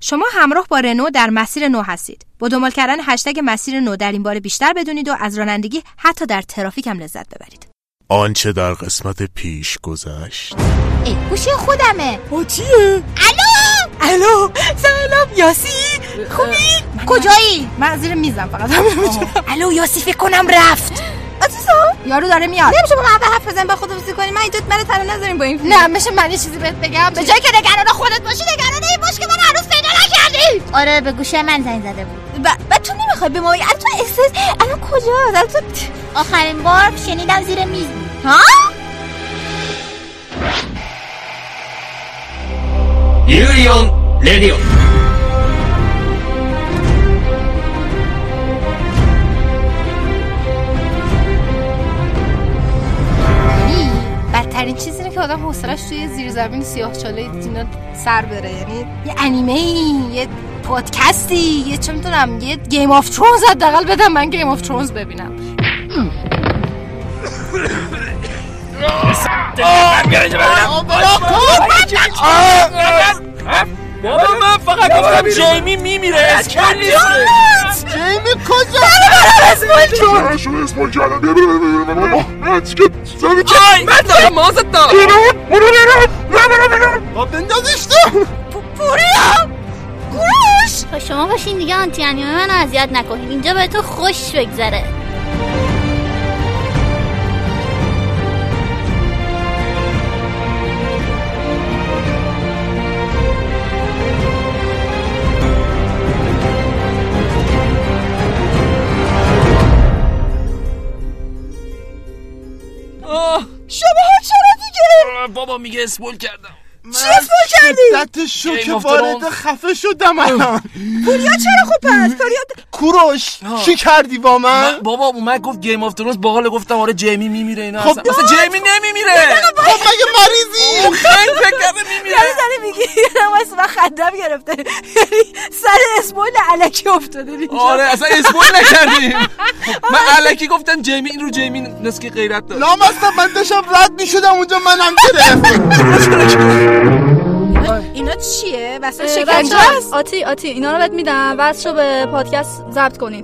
شما همراه با رنو در مسیر نو هستید. با دنبال کردن هشتگ مسیر نو در این باره بیشتر بدونید و از رانندگی حتی در ترافیک هم لذت ببرید. آنچه در قسمت پیش گذشت. ای گوشی خودمه. با چیه؟ الو! الو سلام یاسی؟ خوبی؟ کجایی؟ من زیر میزم فقط. الو یاسی فکر کنم رفت. آتیسا یارو داره میاد. نمیشه با من حرف بزن با خودموزی کنی. من اینجا من تنها نذاریم با این نه میشه من یه چیزی بهت بگم. به جای که نگران خودت باشی نگران این باش که من هنوز پیدا نکردی. آره به گوشه من زنگ زده بود. و, تو نمی‌خوای به ما الان تو احساس الان کجا؟ الان تو آخرین بار شنیدم زیر میز. ها؟ 유리 بدترین چیزی اینه که آدم حوصلش توی سیاه چاله اینا سر بره یعنی یه انیمه ای یه پادکستی یه چه می‌دونم یه Game of Thrones حداقل بدم من Game of Thrones ببینم بابا من فقط گفتم جیمی میمیره. اسکل نیست. جیمی کجا؟ چراشو اسمال کردم بیا بیا بیا بیا بیا بیا. چیکه زمین چه آی من دارم مازت دارم. برو. برو برو با بندازش تو. خب شما باشین دیگه آنتی انیمه من اذیت نکنین. اینجا به تو خوش بگذره. شما چرا دیگه؟ بابا میگه اسپول کردم. چی اسمال کردی؟ شدت شوک وارد. خفه شدم الان. پوریا چرا خوب پس پوریا کوروش. چی کردی با من؟ من بابا اومد گفت گیم آف ترونز باحال گفتم آره جیمی میمیره اینا. خب اصلا اصلا جیمی نمیمیره! خب مگه مریضی؟ خیلی فکر کرده میمیره. یعنی زنی میگی؟ واسه من خندم گرفته. یعنی سر اسمایل علکی افتاده اینجا. آره اصلا اسپول نکردیم. من علکی گفتم جیمی این رو جیمی نسکی غیرت داره. لام هستم من داشتم رد می‌شدم اونجا منم گرفت. اینا چیه؟ واسه شکنجه است آتی آتی اینا رو بهت میدم. واسه رو به پادکست ضبط کنین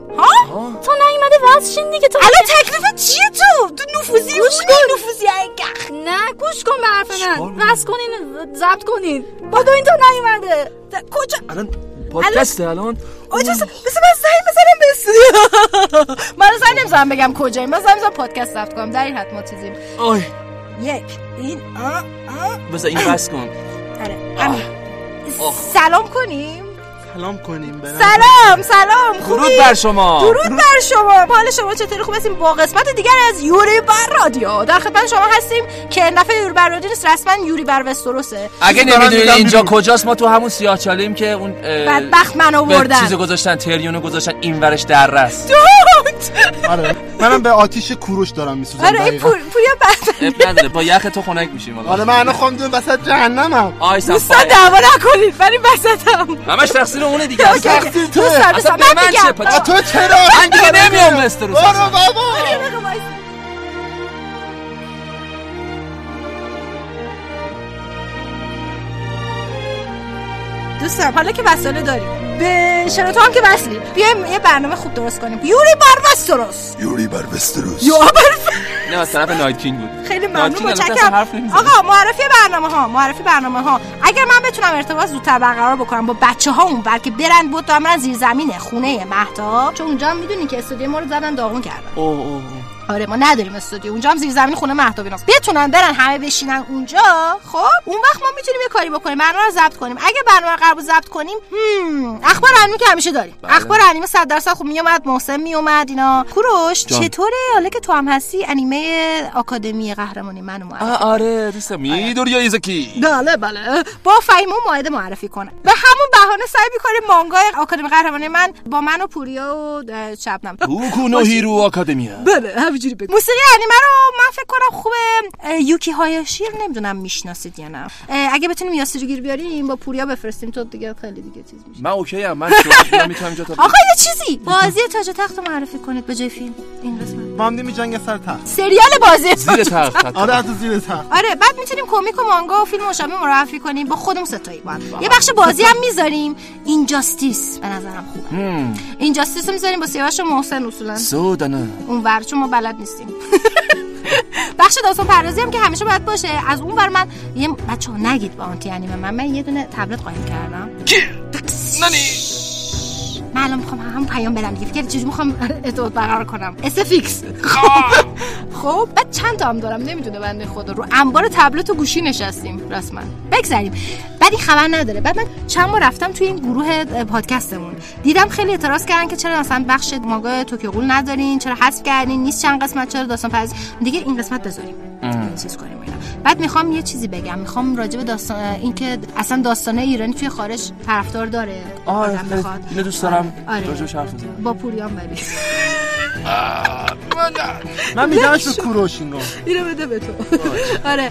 تو نیومده واسه دیگه. تو الان تکلیف چیه تو؟ تو نفوذی گوش کن. نفوذی انگخ نه گوش کن به حرف من. وصل کنین ضبط کنین. بادو این تو نیومده. کجا؟ الان پادکسته الان آجا بس من زنگ بزنم به استودیو من زنگ نمی‌زنم بگم کجایی. من زنگ می‌زنم پادکست ضبط کنم. در این حد ما چیزیم. آی. یک این آ آ بذار این بس کن. آره. سلام کنیم. سلام کنیم برم سلام سلام درود خوبی؟ بر شما. درود بر شما. حال شما چطوری؟ خوب هستیم؟ با قسمت دیگر از یوری بر رادیو. در خدمت شما هستیم که این دفعه یوری بر رادیو نیست رسما یوری بر وستروسه. اگه نمی‌دونید اینجا. کجاست ما تو همون سیاه چالیم که اون بدبخت من آوردن. چیزو گذاشتن تریونو گذاشتن این ورش در رست. آره. منم به آتیش کوروش دارم میسوزم آره این پور پوریا بعد. اب نداره با یخ تو خنک میشیم. آره من الان خواهم وسط جهنمم. آی دوستان صفای دعوا نکنید ولی وسطم. همش تقصیر اونه دیگه تقصیر اصلا. دوستان به من چه میگم. پا- تو چرا؟ من دیگه نمیام مستر برو بابا. دوستان حالا که وسایل داریم. به شنوتو هم که وصلیم بیایم یه برنامه خوب درست کنیم. یوری بر وستروس. یوری بر وستروس. یا بر نه از طرف نایت کینگ بود. خیلی ممنون متشکرم. آقا معرفی برنامه ها معرفی برنامه ها اگر من بتونم ارتباط زودتر برقرار بکنم با بچه ها اون بر که برن بود برن زیر زمین خونه مهتاب. چون اونجا هم می‌دونی که استودیو ما رو زدن داغون کردن. اوه اوه. آره ما نداریم استودیو. اونجا هم زیر زمین خونه مهتاب ایناست. بتونن برن همه بشینن اونجا خب؟ اون وقت ما می‌تونیم یه کاری بکنیم برنامه رو ضبط کنیم. اگه برنامه رو قرار ضبط کنیم هم، اخبار انیمه که همیشه داریم. بله. اخبار انیمه 100 درصد خوب میومد محسن میومد اینا. کوروش. چطوره؟ حالا که تو هم هستی انیمه آکادمی قهرمانی منو معرفی آره دوستم. می‌دونی یا ایزاکی بله بله. با فهیمون ماهده معرفی کنه. به همون بهانه سعی می‌کنیم مانگای آکادمی قهرمانی من با من و پوریا و شبنم. نو هیرو آکادمیا بله همینجوری بگو. موسیقی انیمه رو من فکر کنم خوبه. یوکی هایاشی رو نمی‌دونم می‌شناسید یا نه. اگه بتونیم یاسی رو گیر بیاریم با پوریا بفرستیم تو دیگه خیلی دیگه چیز میشه. من اوکی ام من می‌تونم اینجا تا آقا یه چیزی. بازی تاج و تخت رو معرفی کنید به جای فیلم. این قسمت. با هم میجنگ سر تخت. سریال بازی زیر تخت. آره حتی زیر تخت. آره بعد می‌تونیم کمیک و مانگا و فیلم مشابه معرفی کنیم با خودمون ستایی با. یه بخش بازی هم می‌ذاریم. اینجاستیس به نظرم خوبه. اینجاستیس رو می‌ذاریم با سیاوش و محسن اصولا. سودانه اون ور چون ما بلد نیستیم. بخش داستان پردازی هم که همیشه باید باشه. از اون ور من یه بچه ها نگید با آنتی انیمه. من من یه دونه تبلت قایم کردم. نانی من الان می‌خوام هم پیام بدم دیگه. فکر چجوری می‌خوام ارتباط برقرار کنم؟ اسفیکس خب. بعد چند تا هم دارم؟ نمی‌دونه بنده خدا. رو انبار تبلت و گوشی نشستیم رسما. بگذریم بعد این خبر نداره. بعد من چند بار رفتم توی این گروه پادکستمون. دیدم خیلی اعتراض کردن که چرا مثلا بخش ماگا توکیو گول ندارین؟ چرا حذف کردین؟ نیست چند قسمت؟ چرا داستان پردازی دیگه این قسمت بذاریم. چیز کنیم. بعد می‌خوام یه چیزی بگم. می‌خوام راجع به داستان این که اصلا داستانه ایرانی توی خارج طرفدار داره. آره. اینو دوست دارم. آره. حرف بزنم. با پوریان ولی من میدمش به کوروش اینو. اینو بده به تو. آره.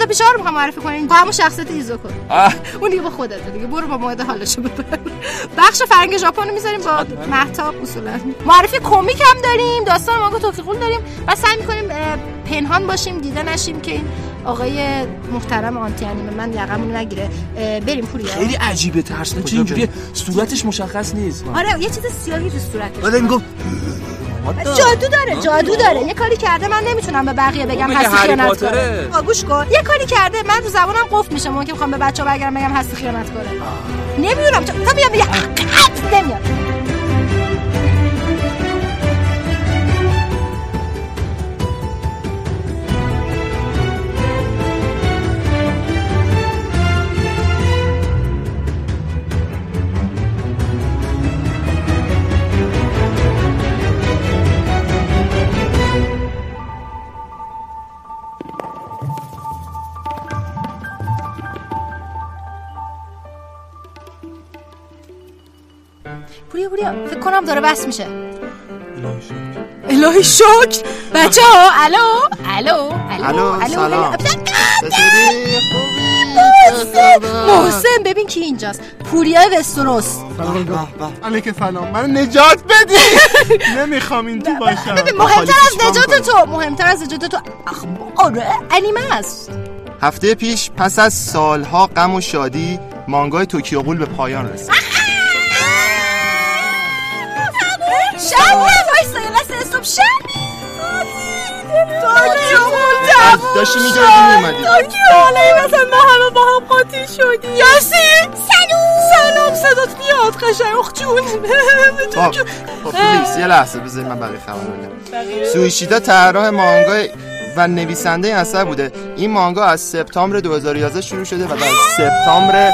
تا پیشه رو می‌خوام معرفی کنین. با همون شخصیت ایزو کن. آه. اون دیگه با خودته دیگه. برو با موعد حالشو ببر. بخش فرنگ ژاپن رو می‌ذاریم با مهتاب اصولا. معرفی کمیک هم داریم داستان ماگا توفیقون داریم و سعی می‌کنیم پنهان باشیم دیده نشیم که این آقای محترم آنتی انیمه من یقمون نگیره. بریم پوریا. خیلی عجیبه ترسناک چه اینجوریه صورتش مشخص نیست. آره یه چیز سیاهی تو صورتش. بعد میگم. جادو داره جادو داره. یه کاری کرده من نمی‌تونم به بقیه بگم هستی خیانت. کنه گوش کن. یه کاری کرده من رو زبانم قفل میشه. ممکن بخوام به بچه‌ها برگردم بگم هستی خیانت کنه نمی‌دونم تا تا میام نمیاد. پوریا پوریا فکر کنم داره بس میشه. الهی شکر. بچه ها الو؟ الو؟ الو؟ سلام. خوبی؟ محسن ببین کی اینجاست. پوریا وستروس علیک سلام. من نجات بدی. نمی‌خوام این تو باشم. ببین مهمتر از نجات تو مهمتر از نجات تو. اخبار انیمه است. هفته پیش پس از سالها غم و شادی مانگای توکیو غول به پایان رسید. شب وایسا یه لحظه استوب شب. از داشتی میگردی میومدی حالا مثلا ما همه با هم قاطی شدیم. یاسین سلام. سلام صدات میاد قشنگ. اخ جون. خب خب پلیس یه لحظه بذاری من بقیه خبر بگم سویشیدا طراح مانگا و نویسنده این اثر بوده. این مانگا از سپتامبر 2011 شروع شده و در سپتامبر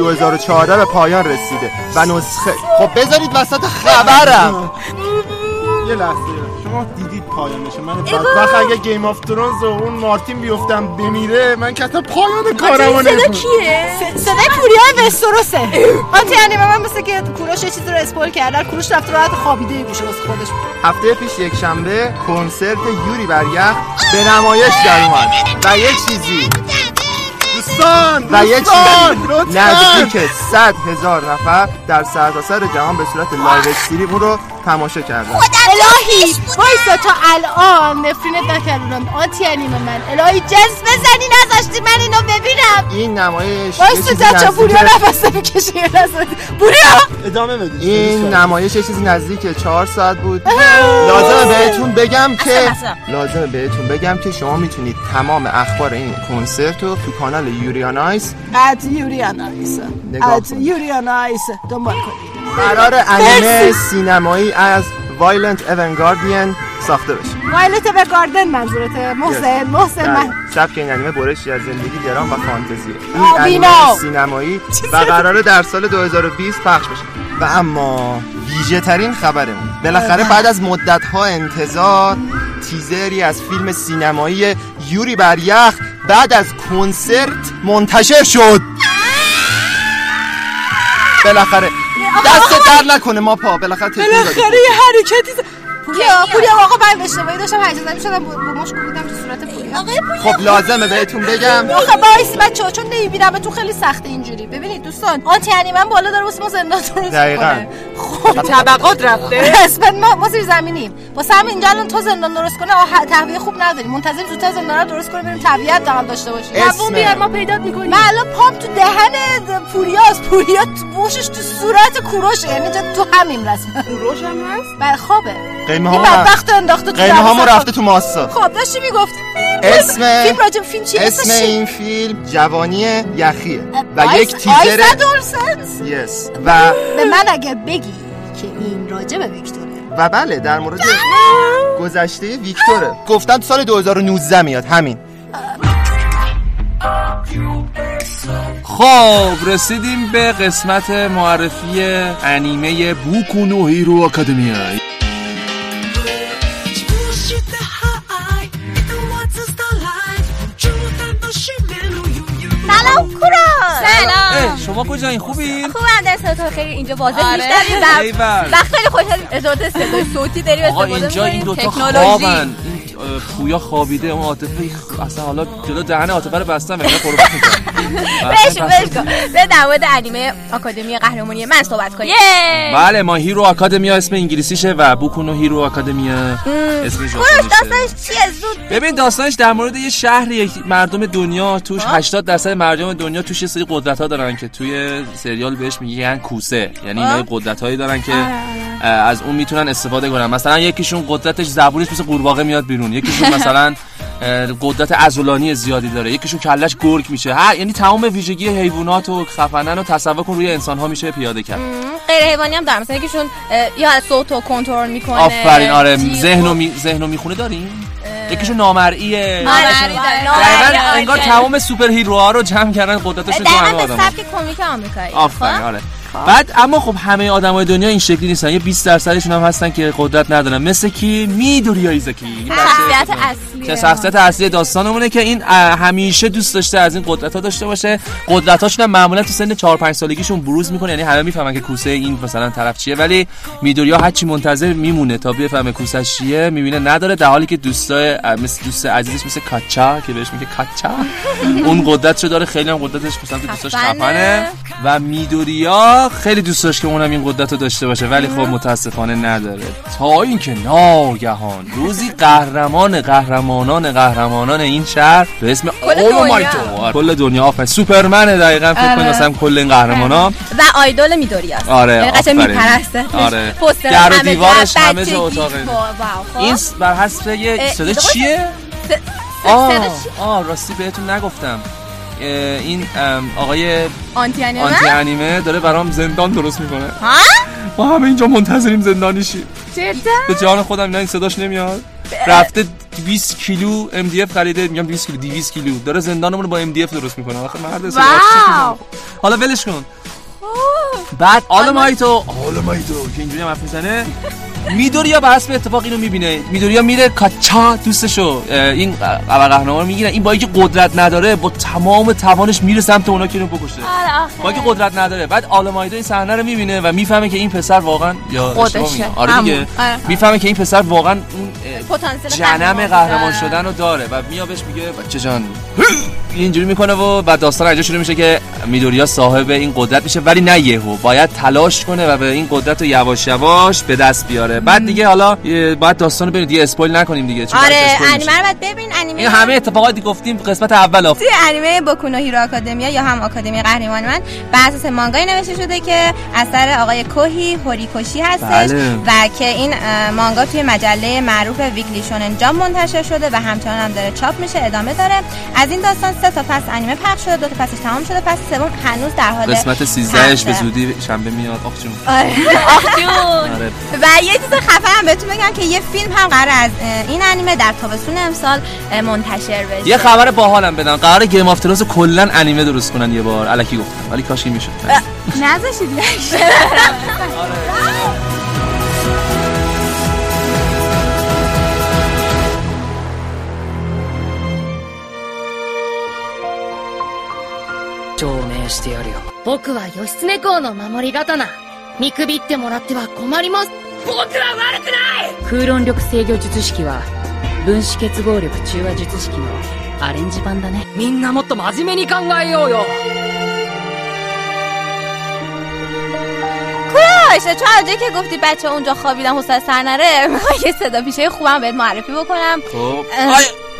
2014 به پایان رسیده. و نسخه خب بذارید وسط خبرم. یه لحظه. شما دیدید پایانش من بدبخت اگه Game of Thrones و اون مارتین بیفتم بمیره من که حتی پایان کارمو نمی‌کنم. صدای پوریا وستروسه. آنتی انیمه من مثل که کوروش یه چیزی رو spoil کرد. کوروش رفت راحت خوابیده گوشه واسه خودش. هفته پیش یک شنبه کنسرت یوری بر یخ به نمایش در اومد. و یه چیزی دوستان و چیزی نزدیک 100 هزار نفر در سرتاسر جهان به صورت live stream رو تماشا کردن الهی وایسا تا الان نفرینت نکردم آنتی انیمه من. الهی جنس بزنی نذاشتی من اینو ببینم. این نمایش وایسا چچا پوریا نزدیک نفس نمی‌کشه پوریا ادامه بدید این نمایش یه چیزی نزدیک 4 ساعت بود. لازمه بهتون بگم که لازمه بهتون بگم که شما می‌تونید تمام اخبار این کنسرت رو تو کانال Yuri on Ice at Yuri on Ice نگاه at. Yuri on Ice دنبال کنید. قرار انیمه سینمایی از Violet Evergarden ساخته بشه. Violet Evergarden منظورته. محسن محسن من. سبک این انیمه برشی از زندگی درام و فانتزیه. این. انیمه سینمایی و قراره در سال 2020 پخش بشه. و اما ویژه ترین خبرمون. بالاخره بعد از مدت ها انتظار تیزری از فیلم سینمایی یوری بر یخ بعد از کنسرت منتشر شد. بالاخره دست در نکنه ما پا بالاخره تکون دادیم. بالاخره یه حرکتی پوریا پوریا آقا من اشتباهی داشتم هیجان زده شدم مشت کوبیدم تو صورت پوریا. خب لازمه بهتون بگم. آخه وایس بچه‌ها چون نمی‌بینم تو خیلی سخته اینجوری. ببینید دوستان آنتی انیمه بالا داره واسه ما زندان درست دقیقاً. خب. طبقات رفته. اسمت ما ما زیر زمینیم. واسه همین اینجا الان تو زندان درست کنه آه تهویه خوب نداریم منتظر زودتر زندان رو درست کنه بریم تهویه حداقل داشته باشیم. اسم. بیار ما پیدات می‌کنیم. من الان پام تو دهن پوریاست. پوریا بوشش تو صورت کوروشه. یعنی تو همین رسم. روشم هست؟ بر خوابه قیمه ها بدبخت انداخته تو قیمه دهن رفته تو ماسا خب داشتی می‌گفتی. اسم. فیلم راجب فیلم چی؟ اسم این فیلم جوانی یخیه. و یک تیزر یس و به من اگر بگی که این راجب ویکتوره. و بله در مورد گذشته ویکتوره. گفتن تو سال 2019 میاد. همین. خب رسیدیم به قسمت معرفی انیمه بوکو نو هیرو آکادمیا شما کجایین خوبین؟ خوبم دست تو خیلی اینجا واضح آره. ایول وقت خیلی خوشحالیم اضافه صدای صوتی داریم آقا اینجا این. دوتا. خوابن این پویا خوابیده اون عاطفه اصلا حالا جلو دهن عاطفه رو بستم و قربت می‌کنم بش بش کن. به در مورد انیمه آکادمی قهرمانی من صحبت کنیم. بله ما هیرو آکادمیا اسم انگلیسیشه و بوکونو هیرو آکادمیا اسم کوروش ژاپنیشه داستانش چیه زود؟ ببین داستانش در مورد یه شهر یک مردم دنیا توش 80 درصد مردم دنیا توش یه سری قدرت ها دارن که توی سریال بهش میگن کوسه. یعنی اینا قدرت هایی دارن که اه، از اون می‌تونن استفاده کنن. مثلا یکیشون قدرتش زبونش مثل قورباغه میاد بیرون. یکیشون مثلا قدرت عضلانی زیادی داره. یکیشون کلش گرگ میشه. ها یعنی تمام ویژگی حیوانات و خفنن رو تصور کن روی انسان ها میشه پیاده کرد. غیر حیوانی هم دارم مثلا یکیشون یا از صوت رو کنترل می‌کنه آفرین آره. و- ذهن می... ذهن می‌خونه داریم؟ یکیشون نامرئیه آره، دقیقاً آره، انگار. تمام سوپر هیروها رو جمع کردن دقیقا به آدم سبک کمیک آمریکایی. آفرین خب؟ آره. بعد اما خب همه آدمای دنیا این شکلی نیستن. یه 20 درصدشون هم هستن که قدرت ندارن. مثل کی؟ میدوری ایزاکی؟ شخصیت. اصلیه. که شخصیت اصلی داستانمونه که این همیشه دوست داشته از این قدرت ها داشته باشه. قدرت هاشون هم معمولا تو سن 4 5 سالگیشون بروز می‌کنه. یعنی همه می‌فهمن که کوسه این مثلا طرف چیه. ولی میدوریا هرچی منتظر میمونه. تا بفهمه کوسش چیه می‌بینه نداره. در حالی که دوستای مثل دوست عزیزش مثل کاچا که بهش میگه کاچا اون قدرتشو داره. خیلی هم قدرتش مثلا دوستاش. خفنه. و میدوریا خیلی دوست داشت که اونم این قدرت رو داشته باشه ولی خب متاسفانه نداره تا اینکه ناگهان روزی قهرمان قهرمانان قهرمانان این شهر به اسم اولومایتو کل دنیا آفرین سوپرمنه دقیقا فکر کنید مثلا کل این قهرمانا و آیدول میدوریاست آره، یعنی قشنگ آفرین. میپرسته آره. در دیوارش همه جا. اتاقه. خب، خب. این بر حسب صدا چیه؟ آه؟ آه راستی بهتون نگفتم این ام، آقای آنتی انیمه؟ آنتی انیمه داره برام زندان درست می‌کنه. ها؟ ما همه اینجا منتظریم زندانی شیم جدا؟ به جان خودم اینا این صداش نمیاد. رفته 200 کیلو MDF خریده. میگم 200 کیلو 200 کیلو. داره زندانمون رو با MDF درست می‌کنه. آخه مرد. حالا ولش کن. بعد آلمایتو. آلمایتو. که اینجوری هم حرف می‌زنه. میدوریا به حسب اتفاق اینو می‌بینه؟ میدوریا میره کاچا دوستشو این ابر قهرمان رو می‌گیره. این با اینکه قدرت نداره با تمام توانش میره سمت اونا که اینو بکشه. آره،. با اینکه قدرت نداره. بعد آلمایدو این صحنه رو می‌بینه و می‌فهمه که این پسر واقعا یا. آره. دیگه. آره. می‌فهمه که این پسر واقعا اون پتانسیل جنم قهرمان. شدن رو داره و میاد بهش میگه بچه جان؟ اینجوری می‌کنه و بعد داستان اینجا شروع میشه که میدوریا صاحب این قدرت میشه ولی نه یهو. باید تلاش کنه و به این قدرت رو یواش یواش به دست بیاره. بعد دیگه حالا باید داستان رو ببینید دیگه spoil نکنیم دیگه چون آره. انیمه رو باید ببین. انیمه این همه اتفاقاتی گفتیم قسمت اول آف توی انیمه Boku no Hero Academia یا همون آکادمی قهرمان من بر اساس مانگایی نوشته شده که اثر آقای کوهی هوریکوشی هستش بله. و که این مانگا توی مجله معروف Weekly Shonen Jump منتشر شده و همچنان هم داره چاپ میشه ادامه داره. از این داستان سه تا فصل انیمه پخش شده دو تا فصلش تمام شده فصل سوم هنوز در حال قسمت 13 به پخشه. زودی شنبه میاد. آخ جون. آره. آره. و یه چیز خفن هم بهتون بگم که یه فیلم هم قرار از این انیمه در تابستون امسال منتشر بشه. یه خبر باحالم بدم. قرار گیم آف ترونز کلا انیمه درست کنن یه بار. الکی گفتم. ولی 証明してやるよ。僕は義経公の守り刀。見くびってもらっては困ります。僕は悪くない！空論力制御術式は分子結合力中和術式のアレンジ版だね。みんなもっと真面目に考えようよ。باشه چون از که گفتی بچه اونجا خوابیدم حسن سر نره یه صدا پیشه خوبم بهت معرفی بکنم خب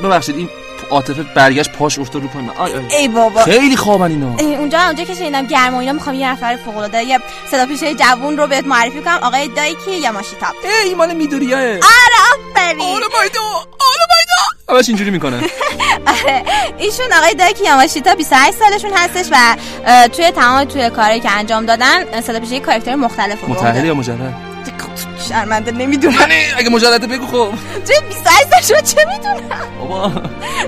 ببخشید این عاطفه برگشت پاش افتاد رو پای من آی آی. ای بابا. خیلی خوابن اینا. ای، اونجا اونجا که شنیدم گرم و اینا می‌خوام یه نفر فوق العاده یه صدا پیشه جوون رو بهت معرفی کنم. آقای دایکی یاماشیتا ای این مال میدوریاه آره آفرین. آره بایدو آره بایدو همش اینجوری می‌کنه. آره. ایشون آقای دایکی یاماشیتا 28 سالشون هستش و توی تمام توی کاری که انجام دادن صدا پیشه کاراکتر مختلف رو متأهل یا مجرد؟ شرمنده نمی‌دونم. من اگه مجرده بگو خب. چه 28 سالشون چه می‌دونم؟ بابا.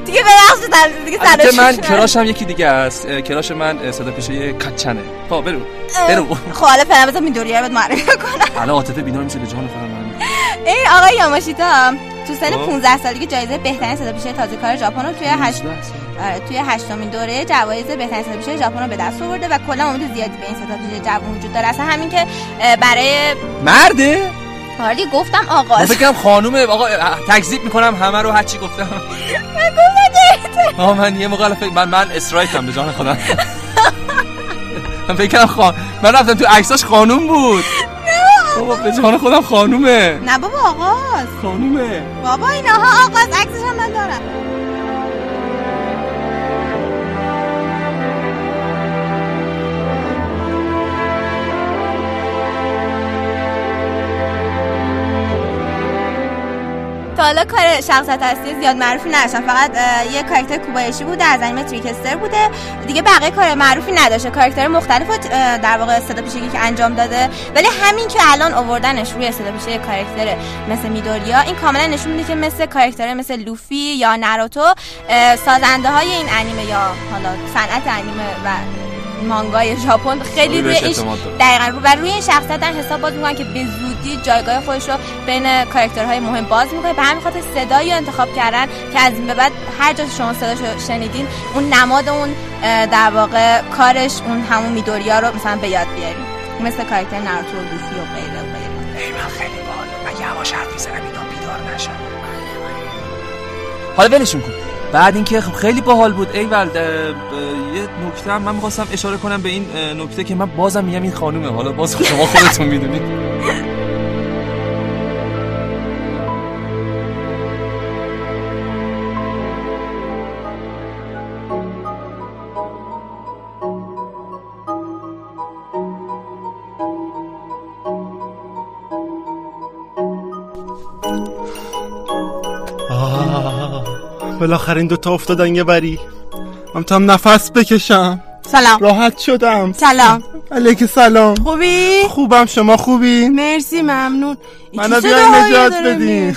دیگه ببخشید دیگه سرش من کراش هم یکی دیگه است. کراش من صدا پیشه کچنه. خب برو. برو. خب حالا فعلا بذار میدوری رو بهت معرفی کنم الان عاطفه بیدار میشه به جان خودم. این آقای یاماشیتا تو سن خب. 15 سالگی جایزه بهترین صدا پیشه تازه کار ژاپن رو توی هشت آره، توی هشتمین دوره جوایز بهترین صدا پیشه ژاپن رو به دست آورده و کلا امید زیادی به این صدا پیشه جوان وجود داره. اصلا همین که برای مرده؟ دیگه گفتم من آغاز فکر کنم خانومه. آقا تکذیب می‌کنم همه رو هرچی گفتم. آه من یه موقع الان فکر من من اسرایتم به جان خودم. من فکر کردم خان من رفتم تو عکساش خانوم بود. بابا به جان خودم خانومه. نه بابا آغاز خانومه. بابا اینها آغاز عکسش هم من دارم. تا حالا کار شخصیت اصلی زیاد معروفی نداشتم. فقط یه کاراکتر کوبایشی بوده از انیمه تریکستر بوده. دیگه بقیه کار معروفی نداشته. کاراکتر مختلف در واقع صدا پیشگی که انجام داده. ولی همین که الان آوردنش روی صدا پیشه کاراکتر مثل میدوریا این کاملا نشون میده که مثل کاراکتر مثل لوفی یا ناروتو سازنده های این انیمه یا حالا صنعت انیمه و مانگای ژاپن خیلی روی این. دقیقا. رو و روی این شخصیت حساب باز می‌کنن که به زودی جایگاه خودش رو بین کاراکترهای مهم باز می‌کنه. به همین خاطر صدایی رو انتخاب کردن که از این به بعد هر جا شما صداشو شنیدین اون نماد اون در واقع کارش اون همون میدوریا رو مثلا به یاد بیاریم مثل کاراکتر ناروتو و لوفی و غیره و غیره. خیلی من یواش حرف می‌زنم اینا بیدار نشن حالا ولشون کن. بعد اینکه خب خیلی باحال بود. ایول یه نکته هم من می‌خواستم اشاره کنم به این نکته که من بازم میگم این خانومه. حالا باز شما خودتون می‌دونید. بالاخره این دوتا افتادن یه بری. من تا هم نفس بکشم. سلام. راحت شدم. سلام. علیک سلام. خوبی؟ خوبم. شما خوبی؟ مرسی ممنون. منو بیاین نجات بدین.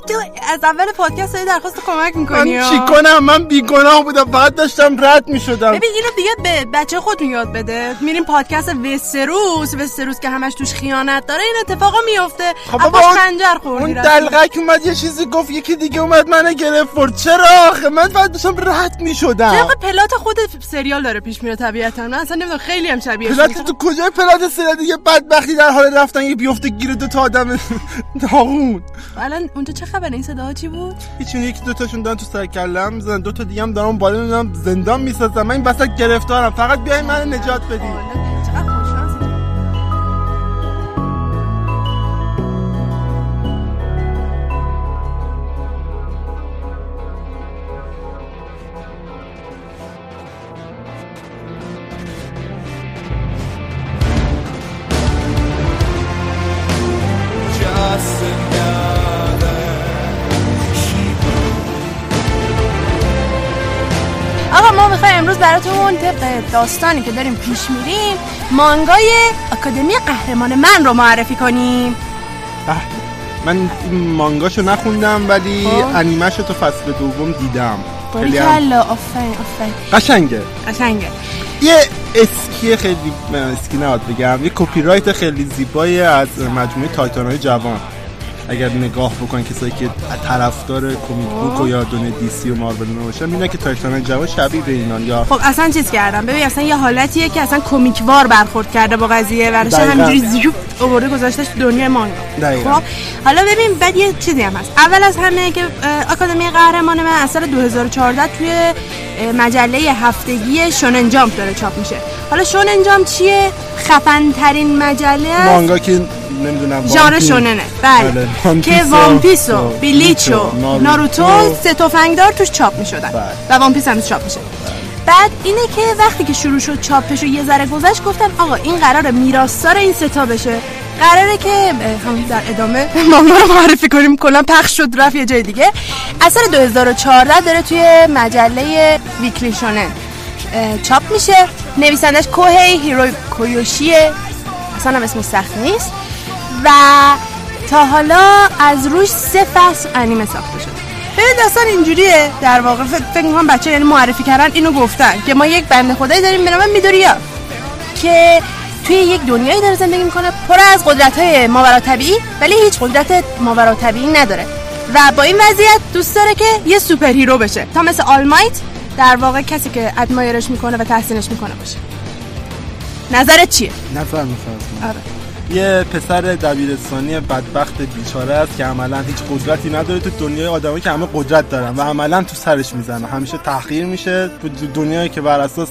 تو از اول پادکست داری درخواست کمک من می‌کنی چی کنم؟ من بیگناه بودم فقط داشتم رد می‌شدم. ببین اینو دیگه به بچه خودتون یاد بده. میریم پادکست وستروس وستروس که همش توش خیانت داره این اتفاقا میفته خب بابا اون- خنجر خوردی اون. دلغک اومد یه چیزی گفت یکی دیگه اومد منو گرفت چرا آخه؟ من فقط داشتم رد می‌شدم. طبق پلات خود سریال داره پیش میره طبیعتا؟ من اصلا نمی‌دونم خیلی هم شبیه پلات تو کجای پلات سریال؟ دیگه بدبختی در حال رفتن یه بیفته گیر دو تا آدم داغون. الان اونجا چه خبر؟ این صداها چی بود؟ هیچ یکی دوتاشون دارن تو سر کلم می‌زنن. دو تا دیگه هم دارن بالا می‌دونم زندان می‌سازن. من این وسط گرفتارم. فقط بیاین منو نجات بدین ما می‌خوایم امروز براتون طبق داستانی که داریم پیش میریم مانگای آکادمی قهرمان من رو معرفی کنیم. من این مانگاشو نخوندم ولی خب. انیمهشو تو فصل دوم دیدم. خیلی هم آفرین قشنگه. قشنگه. یه اسکی خیلی اسکی نهاد بگم یه کپی رایت خیلی زیبایی از مجموعه تایتان های جوان. اگر نگاه بکن کسایی که طرفدار کمیک بوک و یا دونه دی سی و مارول باشن می‌بینن که تایتان جوان شبیه به اینان. یا خب اصلا چیز کردم. ببین اصلا یه حالتیه که اصلا کمیکوار برخورد کرده با قضیه ورش. همینجوری زیوب آورده گذاشتش تو دنیای مانگا. خب حالا ببین بعد یه چیزی هم هست. اول از همه که آکادمی قهرمان من سال 2014 توی مجله هفتگی شونن جامپ داره چاپ میشه. حالا شونن جام چیه؟ خفن ترین مجله مانگا که نمی‌دونم ژانر شوننه. بله. وان که One Piece و Bleach و Naruto. سه تفنگدار توش چاپ می شدن بله. و One Piece هم چاپ میشه بعد اینه که وقتی که شروع شد چاپش و یه ذره گذشت گفتن آقا این قرار میراثدار این سه تا بشه. قراره که همون در ادامه مانگا رو معرفی کنیم کلا پخش شد رفت یه جای دیگه. سال 2014 داره توی مجله Weekly Shonen. چاپ میشه. نویسندش کوهی هوریکوشیه. اصلا هم اسمش سخت نیست. و تا حالا از روش سه فصل انیمه ساخته شده. ببین داستان اینجوریه. در واقع فکر می‌کنم بچه یعنی معرفی کردن اینو گفتن که ما یک بنده خدایی داریم به نام میدوریا که توی یک دنیایی داره زندگی می‌کنه پر از قدرت های ماورا طبیعی ولی هیچ قدرت ماورا طبیعی نداره. و با این وضعیت دوست داره که یه superhero بشه. تا مثل All Might در واقع کسی که ادمایرش می‌کنه و تحسینش می‌کنه باشه. نظرت چیه؟ نظر می‌خواد آره. یه پسر دبیرستانی بدبخت بیچاره است که عملا هیچ قدرتی نداره تو دنیای آدمایی که همه قدرت دارن و عملا تو سرش می‌زنه. همیشه تحقیر میشه تو دنیایی که بر اساس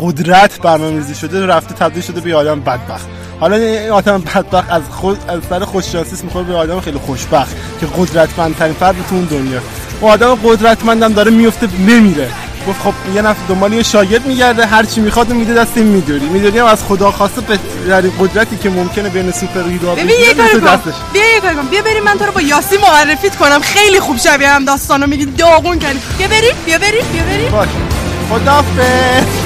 قدرت برنامه‌ریزی شده رفته تبدیل شده به یه آدم بدبخت. حالا این آدم بدبخت از خود از سر خوششانسی می‌خوره به آدم خیلی خوشبخت که قدرتمندترین فرد تو اون دنیا. و آدم قدرتمندم داره میفته نمیره. گفت خب یه نفر دنبال یه شاگرد میگرده هر چی می‌خواد میده دست این میدوری. میدوری هم از خدا خواسته بهترین قدرتی که ممکنه بین superhero ببین یه کاری کن. بیا یه کاری کن. بیا بریم من تو رو با یاسی معرفیت کنم. خیلی خوب شبیه هم داستانو میگی. داغون کردی. بیا بریم بیا بریم بیا بریم. باش. خدافظ.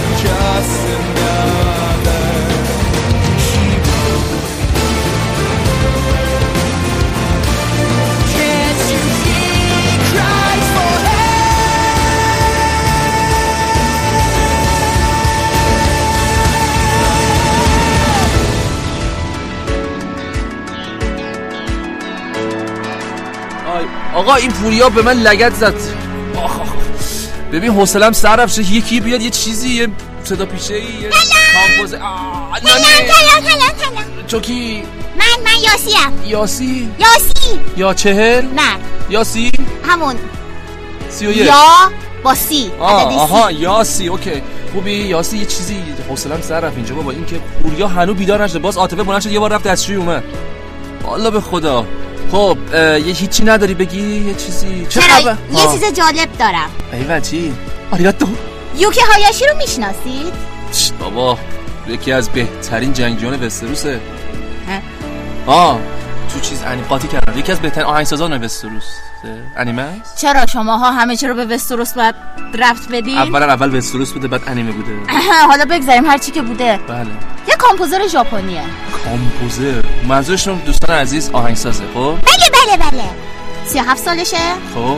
آقا این پوریا به من لگت زد. آخ، آخ. ببین حوصلم سر رفت. یکی بیاد یه چیزی یه صدا پیشه ای یه کامپوز چوکی من من یاسیم یاسی؟ یاسی. یا چهل؟ نه. یاسی؟ همون. سی و یا با سی. آه. آها یاسی. اوکی. خوبی یاسی یه چیزی. حوصلم سر رفت اینجا. بابا این که پوریا هنو بیدار نشده. باز عاطفه بلند شد یه بار رفت دستشویی اومد. والا به خدا. خب یه هیچی نداری بگی؟ یه چیزی؟ چه چرا؟ خبر؟ یه چیز جالب دارم. ایول چی آریاتو یوکی هایاشی رو می‌شناسید؟ بابا یکی از بهترین جنگجویان وستروسه. آه تو چیز انیم قاطی کردم یکی از بهترین آهنگسازان وستروس. انیمه است؟ چرا؟ شماها همه چی رو به وستروس باید رفت بدین اولا اول وستروس بوده بعد انیمه بوده. حالا بگذاریم هر چی که بوده. بله. یه کامپوزر ژاپنیه. کامپوزر؟ منظورشون دوستان عزیز آهنگسازه خب؟ بله بله بله. 37 سالشه. خب.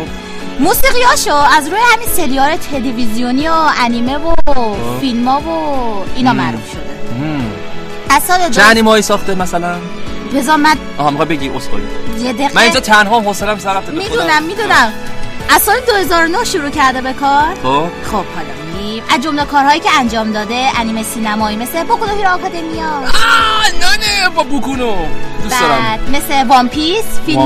موسیقیاشو از روی همین سریال تلویزیونی و انیمه و فیلم ها و اینا معروف شده. مم. از سال دو چه انیمایی ساخته مثلا؟ بذار من آها می‌خوای بگی اسکوئی یه من اینجا دقیقه تنها حوصلم سر رفته. می‌دونم می‌دونم. از سال 2009 شروع کرده به کار. خب. خب حالا از جمله کارهایی که انجام داده انیمه سینمایی مثل Boku Hero Academia. آه نه نه با Boku no. دوست دارم. مثل One Piece Film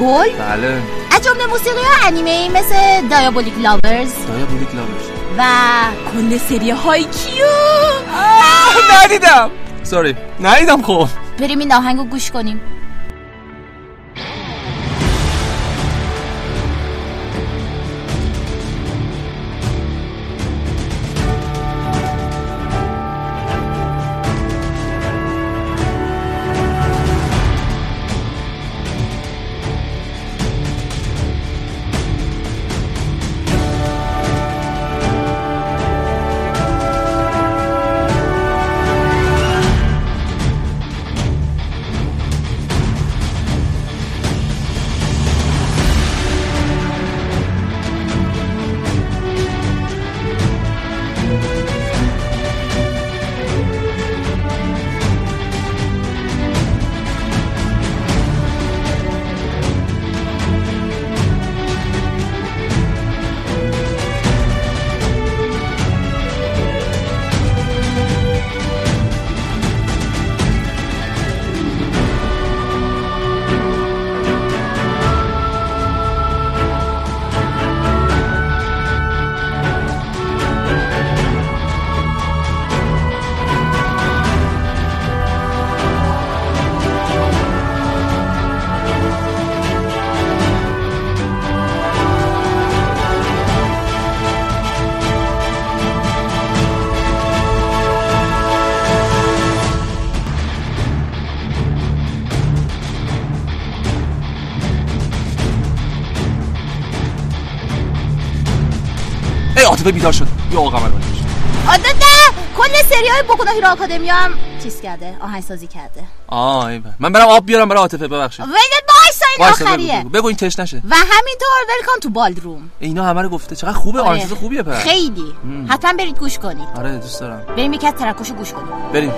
Gold. بله. از جمله موسیقی ها انیمه مثل Diabolik Lovers Diabolik Lovers و کل سری Haikyuu ندیدم. sorry ندیدم خب. بریم این آهنگو گوش کنیم. عاطفه بیدار شد. یا آقا بندش آده نه کل سریال بوکو نو هیرو آکادمیا هم چیز کرده آهنگسازی کرده. آه. من برم آب بیارم برای عاطفه ببخشید. ویلت وایسا این آخریه. بگو. بگو این تش نشه. و همینطور ولکام تو بالدروم اینا همه رو گفته. چقدر خوبه آره. آهنگساز خوبیه پر خیلی. حتما برید گوش کنید. آره دوست دارم. بریم یکی از ترکاشو گوش کنیم. بریم.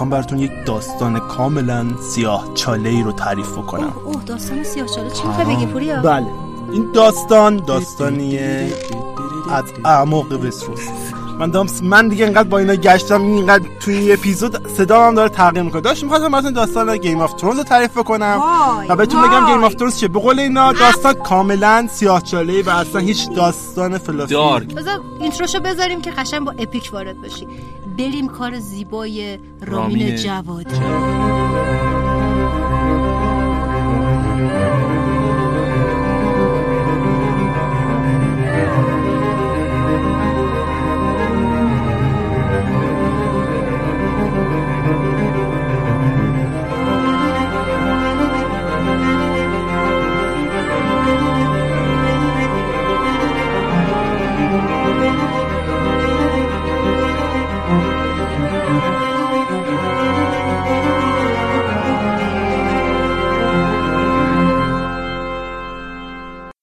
می‌خوام براتون یک داستان کاملا سیاه چاله ای رو تعریف بکنم. اوه داستان سیاه چاله. چی می‌خوای بگی پوریا؟ بله. این داستان داستانیه از اعماق وستروس من دارم من دیگه اینقدر با اینا گشتم اینقدر توی این اپیزود صدا هم داره تغییر می‌کنه. داشت می‌خواستم براتون داستان Game of Thrones رو تعریف کنم وای، و بهتون بگم. Game of Thrones چیه به قول اینا داستان کاملا سیاه چاله و اصلا هیچ داستان فلسفی dark. بذار intro شو بذاریم که قشنگ با epic وارد بشی. بریم کار زیبای رامین, رامین جوادی.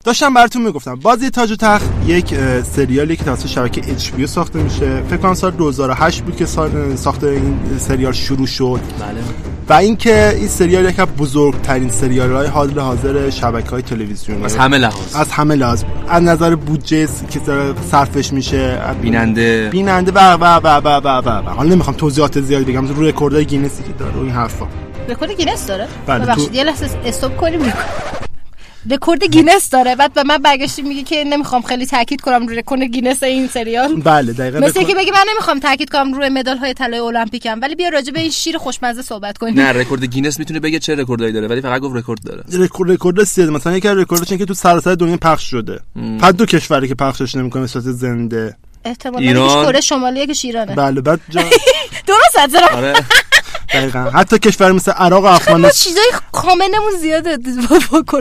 داشتم براتون می‌گفتم. بازی تاج و تخت یک سریالی که توسط شبکه HBO ساخته میشه. فکر کنم سال 2008 بود که سال ساخت این سریال شروع شد. بله. و اینکه این سریال یکی از بزرگترین سریال های حاضر حاضر شبکه های تلویزیونی. از همه لحاظ. از همه لحاظ. از نظر بودجه که صرفش میشه. از بیننده. بیننده. و و و و و و و. حالا نمی‌خوام توضیحات زیادی بگم. رو رکوردای گینسی که داره و این حرفا. رکورد گینس داره؟ بله، ببخشید تو- یه لحظه stop کنیم رکورد گینس داره. بعد به من برگشتی میگه که نمی‌خوام خیلی تاکید کنم روی رکورد گینس این سریال. بله دقیقاً مثل رکورد- که بگی من نمی‌خوام تاکید کنم روی مدال های طلای المپیکم ولی بیا راجع به این شیر خوشمزه صحبت کنیم. نه رکورد گینس می‌تونه بگه چه رکوردایی داره ولی فقط گفت رکورد داره. رکورد رکورد زیاد مثلا یکی از رکوردش اینه که تو سراسر دنیا پخش شده. فقط دو کشوری که پخشش نمی‌کنه به صورت زنده. احتمالاً ایران. کره شمالیه که شیرانه بله بعد جا... درست آره. دقیقا. حتی کشور مثل عراق و افغانستان چیزای common مون زیاده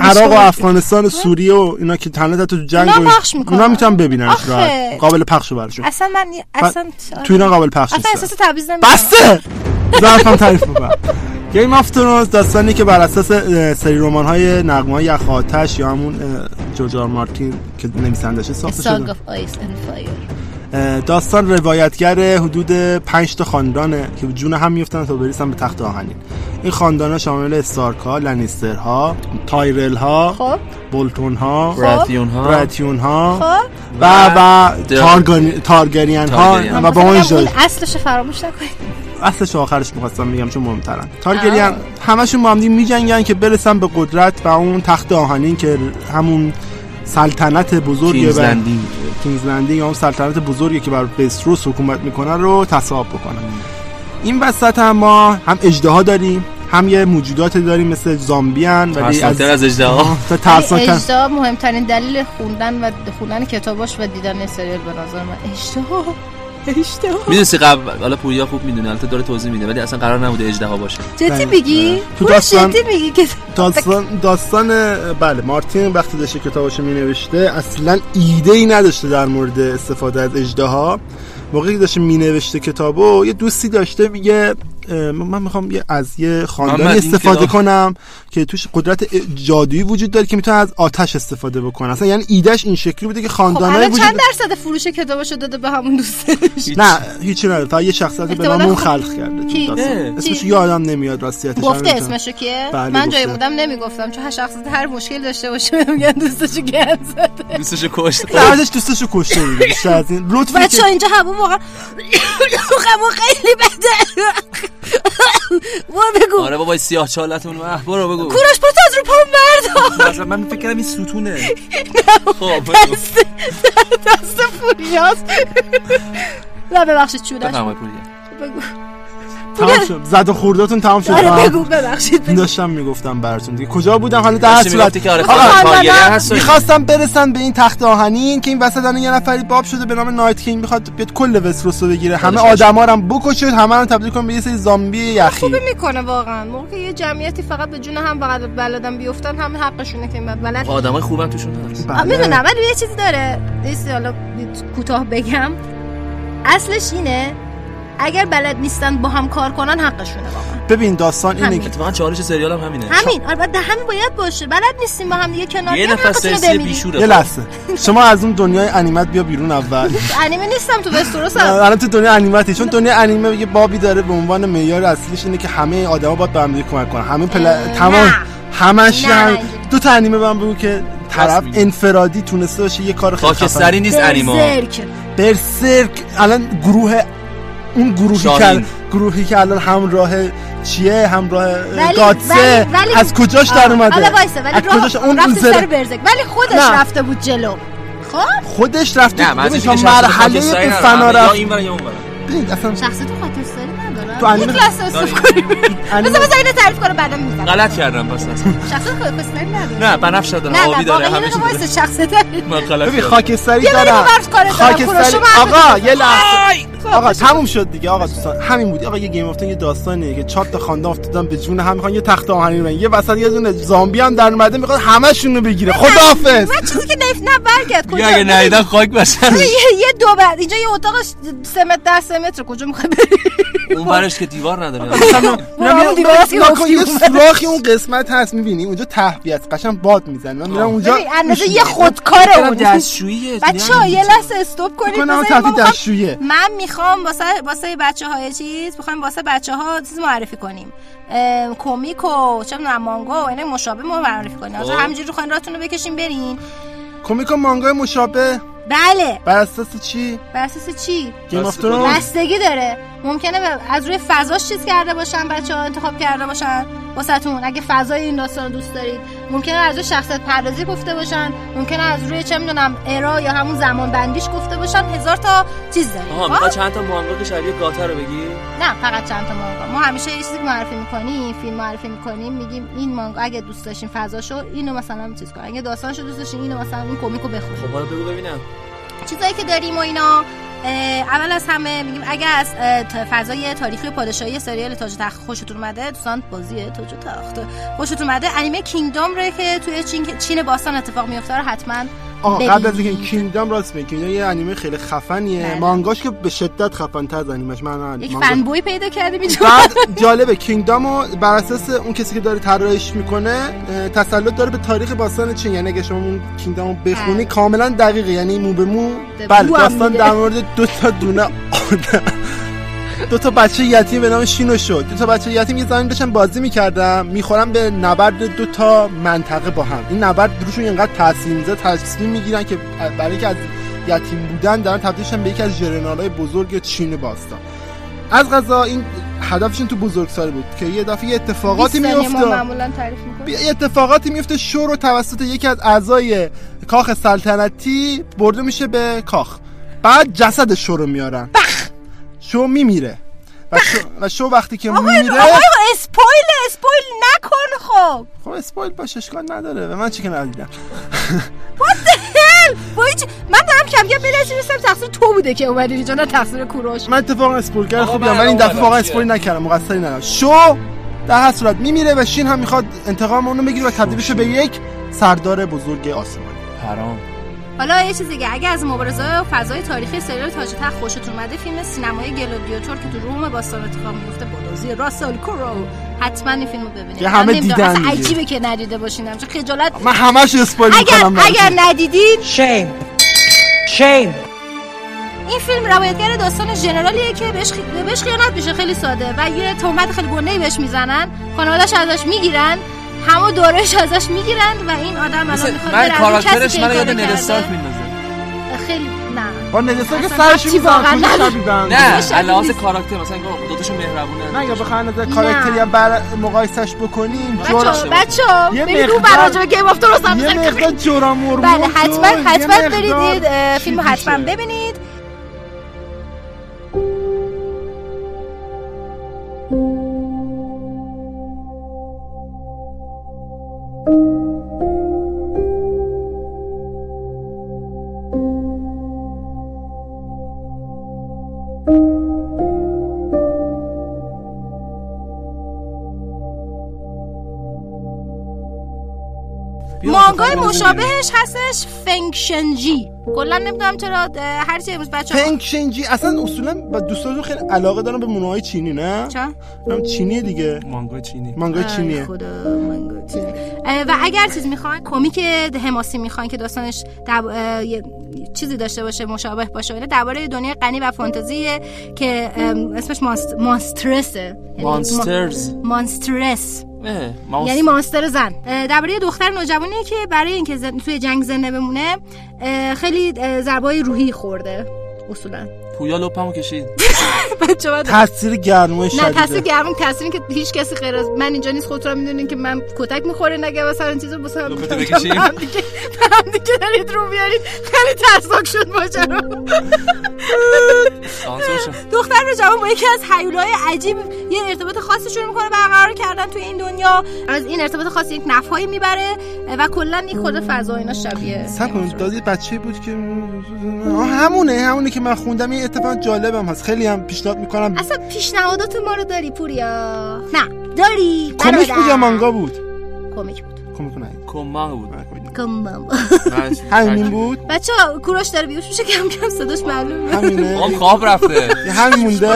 عراق و. افغانستان و سوریه و اینا که تنها تو جنگ اونا پخش می‌کنن. اونا می‌تونن. راحت. قابل پخش برشون اصلا من اصلا تو ایران قابل پخش اصلا نیست احساس تبعیض نمی‌کنم. بسته! ظرفم تعریف بکنم Game of Thrones داستانی که بر اساس سری رمان های نغمه های یخ آتش یا همون جورج آر مارتین که نویسندشه ساخته شده. داستان روایتگر حدود 5 تا خاندانه که جون هم میفتن تا برسن به تخت آهنین. این خاندان شامل استارک ها لنیستر تایرل ها خب. بولتون ها براتیون ها براتیون ها خب. و و تارگانی- تارگریان ها تارگریان. و با اون اصلش فراموش نکنید. اصلش آخرش می‌خواستم بگم چون مهمترن. تارگریان همشون با هم دیگه میجنگن که برسن به قدرت و اون تخت آهنین که همون سلطنت بر. کینگز لندینگ یا اون سلطنت بزرگی که بر بستروس حکومت می‌کنن رو تصاحب بکنن این وسط هم ما هم اجدها داریم هم یه موجودات داریم مثل زامبیان ولی ترسناکتر از اجدها. تا ترسناکتر. اجدا مهمترین دلیل خوندن و خوندن کتاباش و دیدن سریال به نظر من اشتباه می‌دونستی قبل حالا پوریا خوب می‌دونه البته داره توضیح میده ولی اصلا قرار نبوده اجدها باشه. جدی میگی؟ تو پور داستان- جدی میگی که داستان داستان بله مارتین وقتی داشته کتاباشو می نوشته اصلا ایده ای نداشته در مورد استفاده از اجدها. موقعی که داشته می نوشته کتابو یه دوستی داشته میگه من می‌خوام یه از یه خاندانی استفاده کنم که توش قدرت جادویی وجود داره که می‌تونه از آتش استفاده بکنه. اصلا یعنی ایدهش این شکلی بوده که خب خاندانای الان وجود چند درصد فروش کتابشو داده به همون دوستش نه هیچی نداره. فقط یه شخصیت به نام اون خب- خلق کرده. اسمش؟ یادم نمیاد راستیتش. گفته اسمشو کیه؟ بله، من جای. بودم نمی‌گفتم چون هر شخصیت هر مشکل داشته باشه میگن دوستشو گند زده. دوستشو کشت بعدش دوستشو کشته بوده بیشتر از این. بچه اینجا هوا واقعا هوا خیلی بده. برو بگو. آره بابا سیاه چالتون برو بگو. کوروش برو از رو پام بردار مثلا من فکر کردم این ستونه. خب. دست دست فوریاست نه ببخشید چودش بفرمایید پوریا بگو. تمام شد. زد و خورداتون تمام شد. آره بگو ببخشید بگو. داشتم می‌گفتم براتون دیگه. کجا بودم؟ حالا در صورت. که آره و- می‌خواستم برسن به این تخت آهنین که این وسط یه نفری باب شده به نام نایت کینگ می‌خواد بیاد کل وستروس رو بگیره. همه آدما رو هم بکشه همه رو تبدیل کنه به یه سری زامبی یخی. خوبی می‌کنه واقعا. موقع که یه جمعیتی فقط به جون هم فقط بلدن بیفتن همه حقشونه که این بلد. آدمای خوبم توشون هست. آه، می‌دونم ولی یه چیزی داره. نیست حالا کوتاه بگم. اصلش اینه اگر بلد نیستن با هم کار کنن حقشونه واقعا. ببین داستان اینه. که اتفاقا چالش سریال هم همینه. همین. البته همین باید باشه. بلد نیستیم با هم دیگه کنار یه نفر بمیرید. بیشوره. یه لحظه. شما از اون دنیای انیمت بیا بیرون اول. انیمه نیستم تو وستروس الان تو دنیا انیمتی. چون دنیا انیمه یه بابی داره به عنوان معیار اصلیش اینه که همه آدما باید به هم دیگه کمک کنن. همه تمام. همش هم... دو تا انیمه به من بگو که طرف. انفرادی تونسته باشه یه کار خیلی نیست برزرک. برسرک الان گروه اون گروهی شاهین. که گروهی که الان همراه چیه؟ همراه گاتسه ولی- ولی- از کجاش در اومده؟ حالا وایسه ولی از کجاش؟ اون رفتی زره- سر برزرک ولی خودش نه. رفته بود جلو. خب؟ خودش رفته که مرحله فنا رفت این ور یا اون ور. ببین، اصلا شخصیت خاکستری نداره تو انیمه- لحظه استوب کنیم. بذار بذار اینو تعریف کنم بعدا میگم. غلط کردم پس اصلا. شخصیت خاکستری نداره نه بنفش داره نه آبی نه داره همه چی داره. من غلط ببین. خاکستری. کوروش، خاکستری آقا یه لحظه. آقا تموم شد دیگه آقا دوستان. همین بود. آقا یه گیم افتن یه داستانیه که چهار تا خاندان افتادن به جون هم می‌خوان یه تخت آهنی بگیرن یه وسط یه دونه زامبی هم در اومده می‌خواد همشون رو بگیره. خداحافظ! من چیزی که نیف نه برگرد. دیگه اگه نیدن خاک بسن. یه دو بعد اینجا یه اتاق سه متر ده سه متر. کجا می‌خوای بری؟ اون برش که دیوار نداره. میرم همون دیوار هست که یه سوراخی اون قسمت هست می‌بینی؟ اونجا تهویه است قشنگ باد می‌زنه. من میرم اونجا اندازه یه خودکاره برم اونجا دستشوییه بچه ها یه لحظه استوب کنید. میخوام- من می‌خوام واسه واسه بچه های چیز می‌خوایم واسه بچه ها چیز معرفی کنیم. ام، کمیک و چه می‌دونم مانگا و اینا مشابه ما معرفی کنیم. خب. آخه همینجوری خواین راتون رو بکشین برین. کمیک و مانگای مشابه. بله. بر اساس چی؟ بر اساس چی؟ گیم اف ترونز بستگی داره. ممکنه از روی فضاش چیز کرده باشن بچه ها انتخاب کرده باشن. واسهتون. اگه فضای این داستان رو دوست دارید. ممکنه از روی شخصیت پردازی گفته باشن ممکنه از روی چه می‌دونم ارا یا همون زمان بندیش گفته باشن. هزار تا چیز داریم. آها خب؟ چند تا مانگا که شبیه گاتا رو بگی؟ نه فقط چند تا مانگا. ما همیشه یه چیزی که معرفی می‌کنیم فیلم معرفی می‌کنیم میگیم این مانگا اگه دوست داشتین فضاشو اینو مثلا چیز کن اگه داستانشو دوست داشتین اینو مثلا این کمیکو بخونید خب حالا بگو ببینم. چیزایی که داریم و اینا. اول از همه میگیم اگه از فضای تاریخی پادشاهی سریال تاج و تخت خوشتون اومده دوستان بازی تاج و تخت خوشتون اومده. انیمه کینگدام رو که توی چین, چین باستان اتفاق میفته رو حتما ببینید. قبل از اینکه کینگدام راست میگه کینگدام یه انیمه خیلی خفنیه بله. مانگاش که به شدت خفن تر از انیمش من یک فن بوی پیدا کردیم اینجا بعد جالبه کینگدامو بر اساس اون کسی که داره طراحیش می‌کنه تسلط داره به تاریخ باستان چین یعنی اگه شما اون کینگدامو بخونی بله. کاملا دقیقه یعنی مو به مو بله داستان. در مورد دو تا دونه آدم دو تا بچه یتیم به نام شینو شد. دو تا بچه یتیم یه زمین داشتن بازی می‌کردن می‌خورن به نبرد دو تا منطقه با هم. این نبرد روشون اینقدر تاثیر می‌ذاره تصمیم می‌گیرن که برای اینکه از یتیم بودن دارن تبدیلشن به یکی از ژنرال‌های بزرگ چین باستان. از غذا این هدفشون تو بزرگسالی بود که یه دفعه اتفاقاتی 20 ثانیه ما میفته معمولا تعریف یه اتفاقاتی میفته شو رو توسط یکی از اعضای کاخ سلطنتی برده میشه به کاخ. بعد جسد شو رو میارن. شو میمیره. و شو, و شو وقتی که میمیره آقای اسپویل اسپویل نکن خب. خب اسپویل باشه اشکال نداره. به من چی که ندیدم. من دارم کم کم بلرزیستم تقصیر تو بوده که اومدی اینجا نه تقصیر کوروش. من اتفاقا آقا، خوبیم من این آقا دفعه واقعا؟ اسپویل نکردم. مقصری ندارم. شو در هر صورت میمیره و شین هم می‌خواد انتقام اونو بگیره و تبدیل بشه به یک سردار بزرگ آسمانی. حرام. حالا یه چیز دیگه اگه از مبارزه و فضای تاریخی سریال تاج تخت خوشتون اومده فیلم سینمایی گلادیاتور که تو روم باستان اتفاق میفته با بازی راسل کرو حتما این فیلمو ببینید. که همه دیدن اصلا. عجیبه که ندیده باشین همچون خجالت. من همش اسپویل اگر می‌کنم اگر ندیدین Shame. Shame. این فیلم روایتگر داستان ژنرالیه که بهش, خی... بهش خیانت میشه خیلی ساده. و یه تهمت خیلی گنده بهش می‌زنن. خانواده‌اش ازش می‌گیرن. همه دورش ازش می‌گیرن و این آدم الان می‌خواد من از کاراکترش من یاد. استارک میندازه خیلی نه با ندستا که سرش ربطی میزن واقعا کلی نداره. شبیدن نه لحاظ نیست. کاراکتر مثلا انگار دوتاشون مهربونن نه یا بخواین نظر کاراکتری هم بر مقایسش بکنیم بچه. بچه مقدار- براجع گیم آف ترونز هم یه. مقدار جورا مرمون بله حتما حتما برید فیلمو حتما. ببینید مشابهش هستش فنکشنجی کلا نمی‌دونم چرا هر چی امروز بچه پنگ شنجی اصلا اصولا با دوستانتون خیلی علاقه دارم به منوهای چینی نه؟ هم چینیه دیگه. مانگا چینی. مانگای ای چینیه. خدا مانگا چینی. و اگر چیز می‌خواین کمیک حماسی می‌خواین که داستانش دب... چیزی داشته باشه مشابه باشه ولی درباره دنیای غنی و فانتزیه که اسمش مانست... مانسترسه یعنی مانسترز. ما- مانسترس اه، مانست- یعنی مانستر زن. درباره دختر نوجوانیه که برای اینکه زن... توی جنگ زنده بمونه خیلی ضربای روحی خورده اصولا. پویا لپمو کشید. بچه تاثیر گرمای نه تاثیر شدیده گرم تاثیری که هیچ کسی غیر از من اینجا نیست. خودتون می‌دونین که من کتک می‌خوره نگه مثلا این چیزو بس هم دیگه هم دیگه دارید رو بیارید خیلی ترسناک شد ماجرا دختر رو جوان با یکی از حیولای عجیب یه ارتباط خاصی شروع می‌کنه برقرار کردن توی این دنیا. از این ارتباط خاص یک نفعی می‌بره و کلا یک خود فضا اینا شبیه سب کن داد یه بچه بود که همونه همونه که من خوندم این اتفاق جالبم هست. خیلی هم پیشنهاد می‌کنم. اصلا پیشنهادات ما رو داری پوریا؟ نه داری کمیک بود. یا مانگا بود؟ کمیک بود. کمیک نه. کمان بود. کمم همین بود؟ بچه کوروش داره بیوش میشه کم کم صداش معلومه همینه. آقام خواب رفته. یه همین مونده.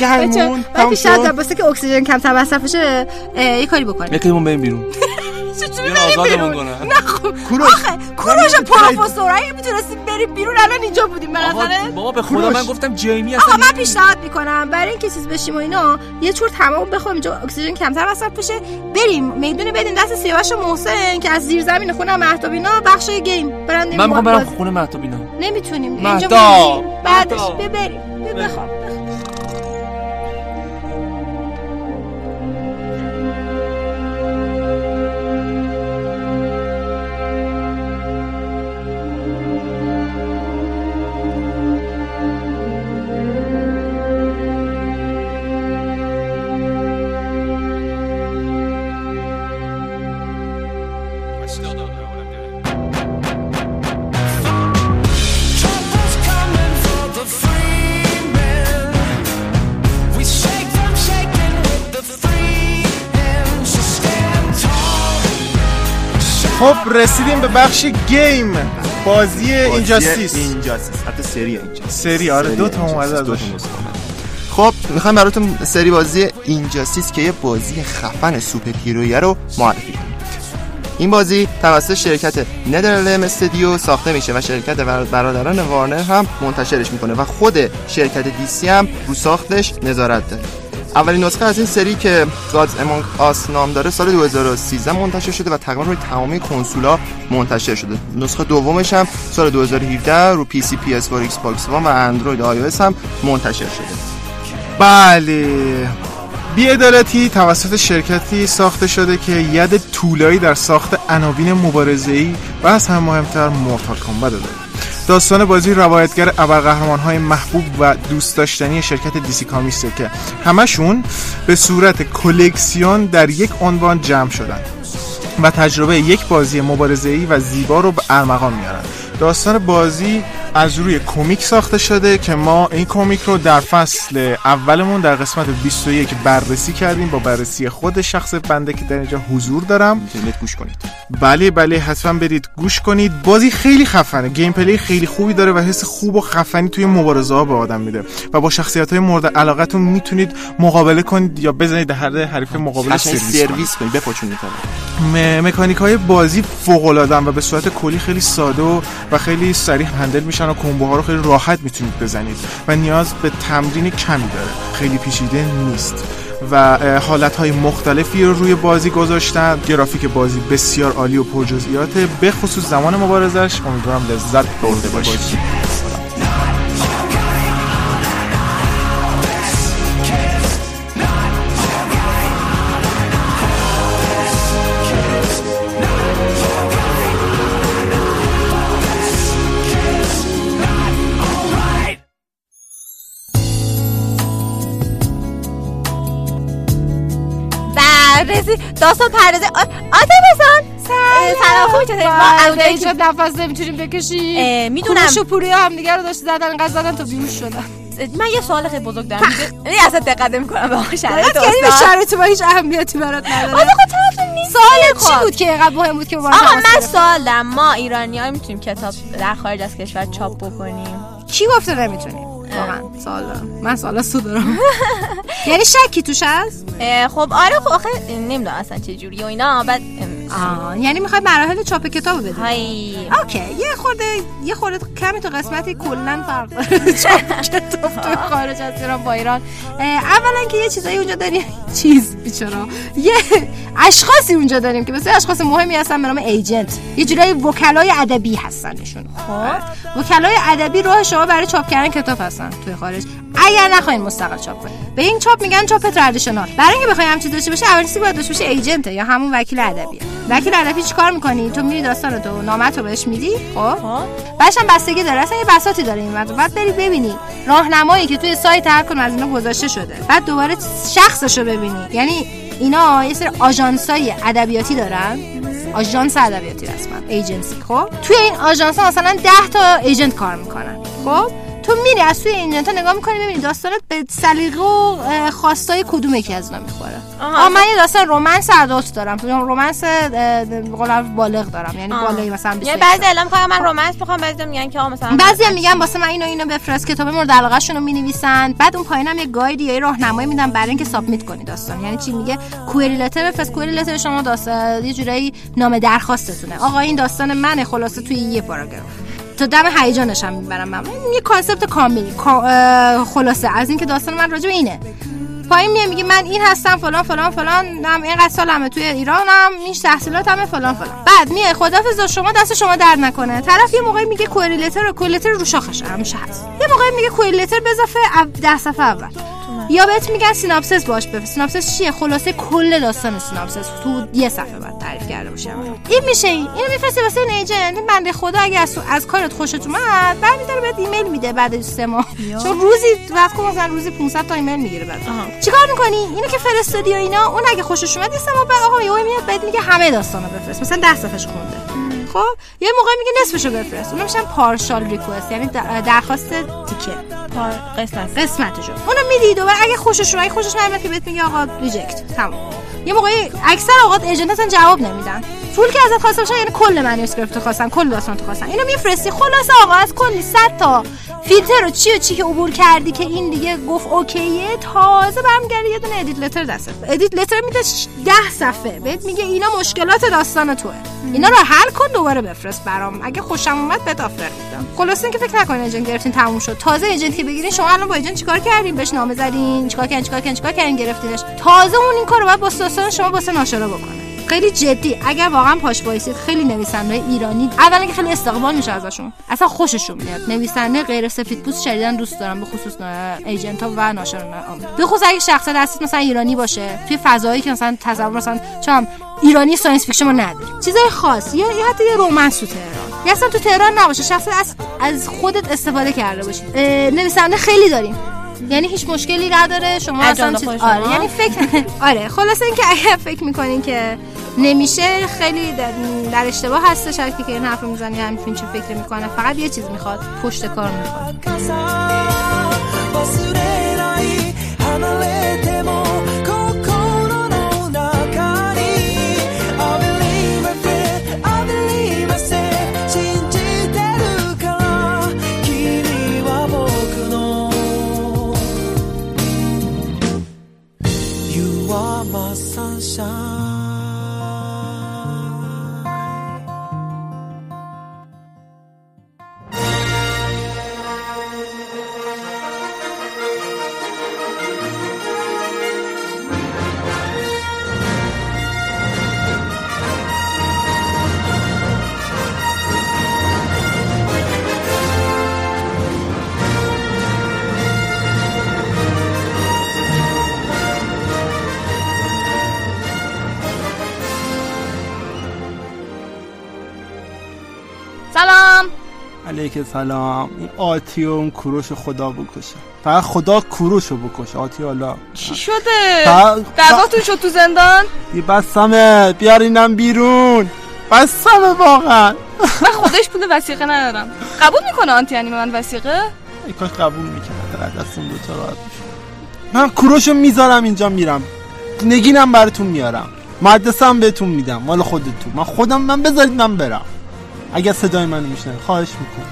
همین من تموم پیشنهاد شد. دارم واسه که اکسیژن کمتر مصرف بشه یه کاری بکنیم. یکیمون بریم بیرون. چطوری بیان بریم بیرون؟ نه خب کوروش آخه کوروش پروفسور اگه می‌تونستیم بریم بیرون الان اینجا بودیم به آقا نظره بابا به خدا. من گفتم جیمی آقا اصلا من پیشنهاد می‌کنم برای اینکه چیز بشیم و اینا یه چور تمام بخوایم اینجا اکسیژن کمتر مصرف بشه بریم می‌دونه بدیم دست سیاوش و محسن که از زیر زمین خونه مهتاب اینا بخش گیم برن من می‌خوام برم خونه مهتاب اینا نمی‌تونیم اینجا. بعدش. ببریم بخواب رسیدیم به بخش گیم. بازی Injustice. Injustice. حتی سری Injustice. سری آره دو تا اومده ازش. خب می‌خوام براتون سری بازی Injustice که یه بازی خفن سوپر هیرویی رو معرفی کنیم این بازی توسط شرکت NetherRealm استودیو ساخته میشه و شرکت بر- برادران وارنر هم منتشرش می‌کنه و خود شرکت DC هم رو ساختش نظارت داره. اولین نسخه از این سری که Gods Among Us نام داره سال 2013 منتشر شده و تقریبا روی تمامی کنسولا منتشر شده. نسخه دومش هم سال 2017 رو PC PS 4 Xbox One و اندروید iO هم منتشر شده. بله. بیعدالتی توسط شرکتی ساخته شده که ید طولایی در ساخت عناوین مبارزه‌ای و از همه مهمتر Mortal Kombat داره. داستان بازی روایتگر ابرقهرمان های محبوب و دوست داشتنی شرکت DC Comics ه که همشون به صورت کلکسیون در یک عنوان جمع شدن و تجربه یک بازی مبارزه‌ای و زیبا رو به ارمغان میارن. داستان بازی از روی کمیک ساخته شده که ما این کمیک رو در فصل اولمون در قسمت 21 بررسی کردیم با بررسی خود شخص بنده که در اینجا حضور دارم. می‌تونید گوش کنید. بله بله حتما برید گوش کنید. بازی خیلی خفنه gameplay خیلی خوبی داره و حس خوب و خفنی توی مبارزه ها به آدم میده و با شخصیت های مورد علاقتون می‌تونید مقابله کنید یا بزنید هر حریف مقابل سرویس کنید. سرویس کنید. بپاچونید م- مکانیک های بازی فوق العاده و به صورت کلی خیلی ساده و, و خیلی سریع هندل میشن و کمبوها رو خیلی راحت می‌تونید بزنید و نیاز به تمرین کمی داره. خیلی پیچیده نیست. و حالت های مختلفی رو روی بازی گذاشتن. گرافیک بازی بسیار عالی و پرجزئیاته. به خصوص زمان مبارزش. امیدوارم لذت برده باشید. بررسی داستان پردازه آده بزن. سلام. خوبی چطوری؟ ما بله اینجا نفس نمی‌تونیم بکشیم. می‌دونم. کوروش و پوری هم دیگه رو داشت زدن انقدر زدن تا بیهوش شدن. من یه سوال خیلی بزرگ دارم. یعنی اصلا دقت نمی‌کنم به شرایط یعنی به شرایط با هیچ اهمیتی برات نداره آقا طرف نیست سوال چی بود که اینقدر مهم بود که آقا من سوال دارم ما ایرانی ها می‌تونیم کتاب در خارج از کشور چاپ بکنیم؟ کی گفته نمی‌تونیم؟ واقعا. سوال دارم من سوال سو دارم. یعنی شکی توش هست؟ خب آره خب آخه نمی‌دونم اصلا چه جوری و اینا بعد آه یعنی می‌خوای مراحل چاپ کتاب بدی؟ های اوکی یه خورده یه خورده کمی تو قسمتی کلا فرق داره. چاپ کتاب تو خارج از ایران با ایران. اولا که یه چیزایی اونجا داریم. چیز بیچارا یه اشخاصی اونجا داریم که مثل اشخاص مهمی هستن به نام ایجنت. یه جورایی وکلای ادبی هستن نشون خب. وکلای ادبی راه شما برای چاپ کردن کتاب هستن توی خارج. اگر نخواین مستقل چاپ کنید به این چاپ میگن چاپ traditional برای اینکه بخوای همچین داشته باشه اولین چیزی باید داشته باشه agent یا همون وکیل ادبیه. وکیل ادبی چیکار می‌کنی؟ تو میری داستان تو نامه‌ت رو بهش میدی؟ خب؟ بعدش هم بستگی داره اصلا یه بساطی داره این وقت بعد بری ببینی راهنمایی که توی سایت هر کدوم از اینا گذاشته شده. بعد دوباره شخصش رو ببینی. یعنی اینا یه سری آژانسای ادبیاتی دارن. آژانس ادبیاتی رسما ایجنسی. خب؟ توی این آژانس مثلا 10 تا agent کار می‌کنن. خب؟ تو میری از توی ایجنت نگاه می‌کنی ببینی داستانت به سلیقه و خواستای کدوم یکی از اینا می‌خوره. آها. من یه داستان رمانس ادالت دارم. رمانس قول بالغ دارم. یعنی بالایی مثلا یه بعضی الان می‌خوام من رمانس می‌خوام بعضی میگن که مثلا بعضی میگن واسه من اینو اینو بفرست. کتاب مورد علاقه شون رو می‌نویسن. بعد اون پایینم یه گاید یا راهنمایی میدن برای اینکه سابمیت کنی داستان. یعنی چی میگه؟ کوئری لتر بفرست. کوئری لتر شما داستان یه جورایی نامه درخواستتونه. آقا این داستان منه. خلاصه توی یه پاراگراف. تا دم هیجانش هم می‌برم. من یه concept کاملی خلاصه. از اینکه داستان من راجع اینه. پایین میگه میگه من این هستم فلان فلان فلان. هم اینقدر سالمه توی ایرانم این تحصیلاتمه فلان فلان. بعد میای خدافظ شما دست شما درد نکنه. طرف یه موقعی میگه query letter و query letter رو شاخش. همیشه هست. یه موقعی میگه query letter به اضافه ده صفحه اول. یا بهت میگن synopsis باش بفرست. synopsis چیه؟ خلاصه کل داستان synopsis تو یه صفحه بعد تعریف کرده باشه. این میشه این. اینو میفرستی واسه این agent. این بنده خدا اگه از, از کارت خوشت اومد برمیداره بهت ایمیل میده بعد سه ماه. چون روزی وقت مثلا روزی 500 تا ایمیل می‌گیره بعد. چیکار می‌کنی؟ اینو که فرستادی و اینا اون اگه خوشش اومد سه ماه بعد آقا یهو میاد بهت میگه همه داستانو بفرست. مثلا 10 صفحهش خونده. خب؟ یه موقع میگه نصفشو بفرست. اونم میشن partial request یعنی درخواست تیکه. پار قسمت. قسمتشو اونو میدی دوباره اگه خوشش اومد خوشش نمیاد که بهت میگه آقا reject. تمام یه موقعی اکثر اوقات agent جواب نمیدن. پول که ازت خواسته باشن یعنی کل manuscript خواستن کل داستان تو خواستن اینو میفرستی. خلاص آقا از کلی 100 تا فیلتر رو چی و چی که عبور کردی که این دیگه گفت okay ه تازه برمیگردی یه دونه edit letter دستت. edit letter میده 10 صفحه. بهت میگه اینا مشکلات داستان توه. اینا رو حل کن دوباره بفرست برام. اگه خوشم اومد بهت offer میدم. خلاص اینکه فکر نکنین agent گرفتین تموم شد. تازه agent که بگیرین. شما الان با agent چیکار کردین؟ بهش نامه زدین. چیکار کردین؟ چیکار کردین؟ چیکار کردین؟ گرفتینش. تازه اون این کارو بعد با داستان شما واسه ناشرا بکنه. خیلی جدی. اگر واقعا پاش وایسید خیلی نویسنده ایرانی اولا که خیلی استقبال میشه ازشون. اصلا خوششون میاد. نویسنده غیر سفید پوست شدیدا دوست دارم به خصوص agent ها و ناشران به خصوص اگه شخصیت هستید مثلا ایرانی باشه توی فضایی که مثلا تصور مثلا چون ایرانی science fiction ما نداریم چیزای خاص یا حتی یه romance تو تهران. یا اصلا تو تهران نباشه شخصیت از از خودت استفاده کرده باشید نویسنده خیلی داریم. یعنی هیچ مشکلی نداره شما اصلا چیز آره یعنی فکر آره خلاصه اینکه اگر فکر می‌کنین که نمیشه. خیلی در, در اشتباه هستش کی که این حرف می‌زنی همین چه فکر می‌کنه. فقط یه چیز می‌خواد پشت کار می‌خواد. علیک سلام این آتی و اون کوروش خدا بکشه. فقط خدا کوروشو بکشه. آتی حالا. چی شده؟ دعواتون شد تو زندان؟ یه بسمه. بیارینم بیرون. بسمه واقعا. من خودش پول وسیقه ندارم. قبول می‌کنه آنتی انیمه من وسیقه؟ ای کاش قبول می‌کنه دستون دوتا راحت من کوروشو می‌ذارم اینجا میرم. نگینم براتون میارم. مدرسه هم بهتون میدم. مال خودتون. من خودم من بذارید من برم. اگر صدای منو میشنوی خواهش می‌کنم.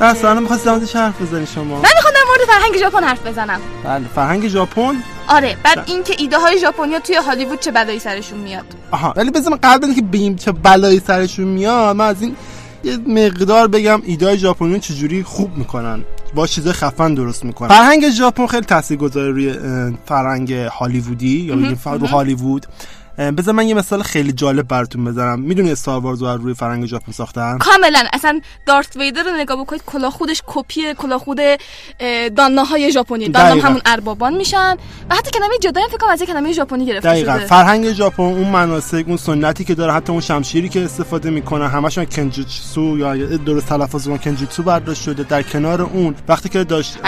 در سوال می‌خواست در موردش حرف بزنی شما؟ من می‌خوام در مورد فرهنگ ژاپن حرف بزنم. بله فرهنگ ژاپن؟ آره بعد اینکه ایده های ژاپنیا توی هالیوود چه بلایی سرشون میاد. آها ولی من قبل اینکه بگیم چه بلایی سرشون میاد من از این یه مقدار بگم ایده ژاپنی چجوری خوب می‌کنن. با چیزای خفن درست می‌کنن. فرهنگ ژاپن خیلی تاثیرگذاره روی فرهنگ هالیوودی یا بگیم فر- رو هالیوود. بذار من یه مثال خیلی جالب براتون بزنم می‌دونی استار وارز رو روی فرهنگ ژاپن ساختن کاملا. اصلا دارت ویدر رو نگاه بکنید کلاه خودش کپی کلاه خود دانا های ژاپنی. دانا. همون اربابان میشن. و حتی کلمه جدا فکر کنم از کلمه ژاپنی گرفته دقیقا. شده. فرهنگ ژاپن اون مناسک اون سنتی که داره حتی اون شمشیری که استفاده می‌کنه همشون کنجوتسو یا درست تلفظ کنم کنجوتسو برداشت شده. در کنار اون وقتی که داشت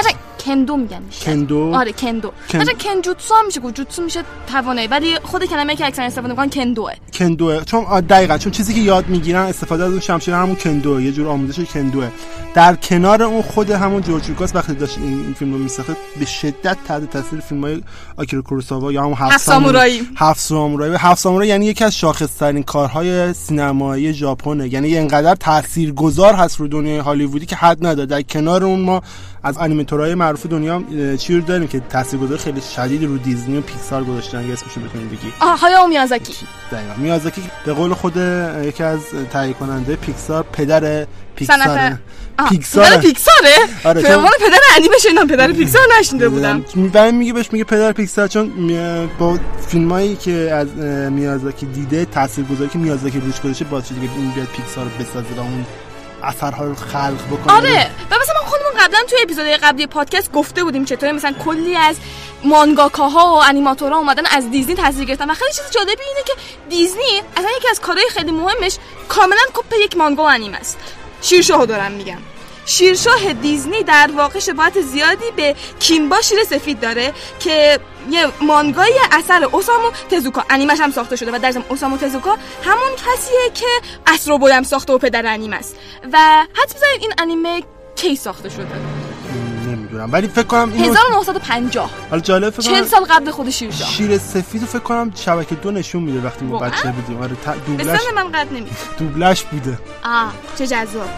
کندو میگن. کندو؟ آره کندو. کن- مثلا کنجوتسو هم میشه گفت جوتسو میشه توانایی ولی خود کلمه که اکثر استفاده می‌کنن کندوه. کندوه. چون دقیقا چون چیزی که یاد می‌گیرن استفاده از اون شمشیر همون کندوه یه جور آموزش کندوه. در کنار اون خود همون جورج لوکاس وقتی داشت این, فیلم رو میساخت به شدت تحت تاثیر فیلم های آکیرا کوروساوا یا همون هفت, سامورایی. هفت سامورایی. هفت سامورایی یعنی یکی از شاخصترین کارهای سینمایی ژاپنه. یعنی اینقدر تاثیرگذار هست رو دنیای هالیوودی که حد نداره. در کنار اون ما از انیمیتورهای معروف دنیا چی رو داریم که تاثیرگذار خیلی شدیدی رو دیزنی و پیکسار گذاشتن اگه اسمشو بتونیم بگی آه هایاو میازاکی. دقیقا. میازاکی به قول خود یکی از تهیه کننده پیکسار پدر پیکسار. پیکسار پیکساره. آره، چون- پدر انیمه شنیدم پدر پیکسار نشنیده بودم. برای میگه بهش میگه پدر پیکسار چون با فیلمایی که از میازاکی دیده تاثیرگذاری که میازاکی روش گذاشته باعث شده که این بیاد پیکسار رو بسازه و اون اثرها رو خلق بکنه آره و مثلا ما خودمون قبلا توی اپیزود قبلی پادکست گفته بودیم چطوری مثلا کلی از مانگاکاها و انیماتورها اومدن از دیزنی تاثیر گرفتن. و خیلی چیز جالبی اینه که دیزنی اصلا یکی از کارهای خیلی مهمش کاملا کپ یک مانگا و انیمه است. شیرشاهو دارم میگم. شیرشاه دیزنی در واقع شباهت زیادی به کیمبا شیر سفید داره که یه مانگای اثر اوسامو تزوکا انیمش هم ساخته شده و در ضمن اوسامو تزوکا همون کسیه که استرو بوی هم ساخته و پدر انیمه است. و حد بزنید این انیمه کی ساخته شده؟ نمی‌دونم ولی فکر کنم اینو 1950 حالا جالب فکر 40 کنم سال قبل خود شیرشاه شیر سفید فکر کنم شبکه دو نشون میده وقتی ما؟ بچه بودیم. آره دوبلش من قد نمیده دوبلش بوده. آه چه جذاب.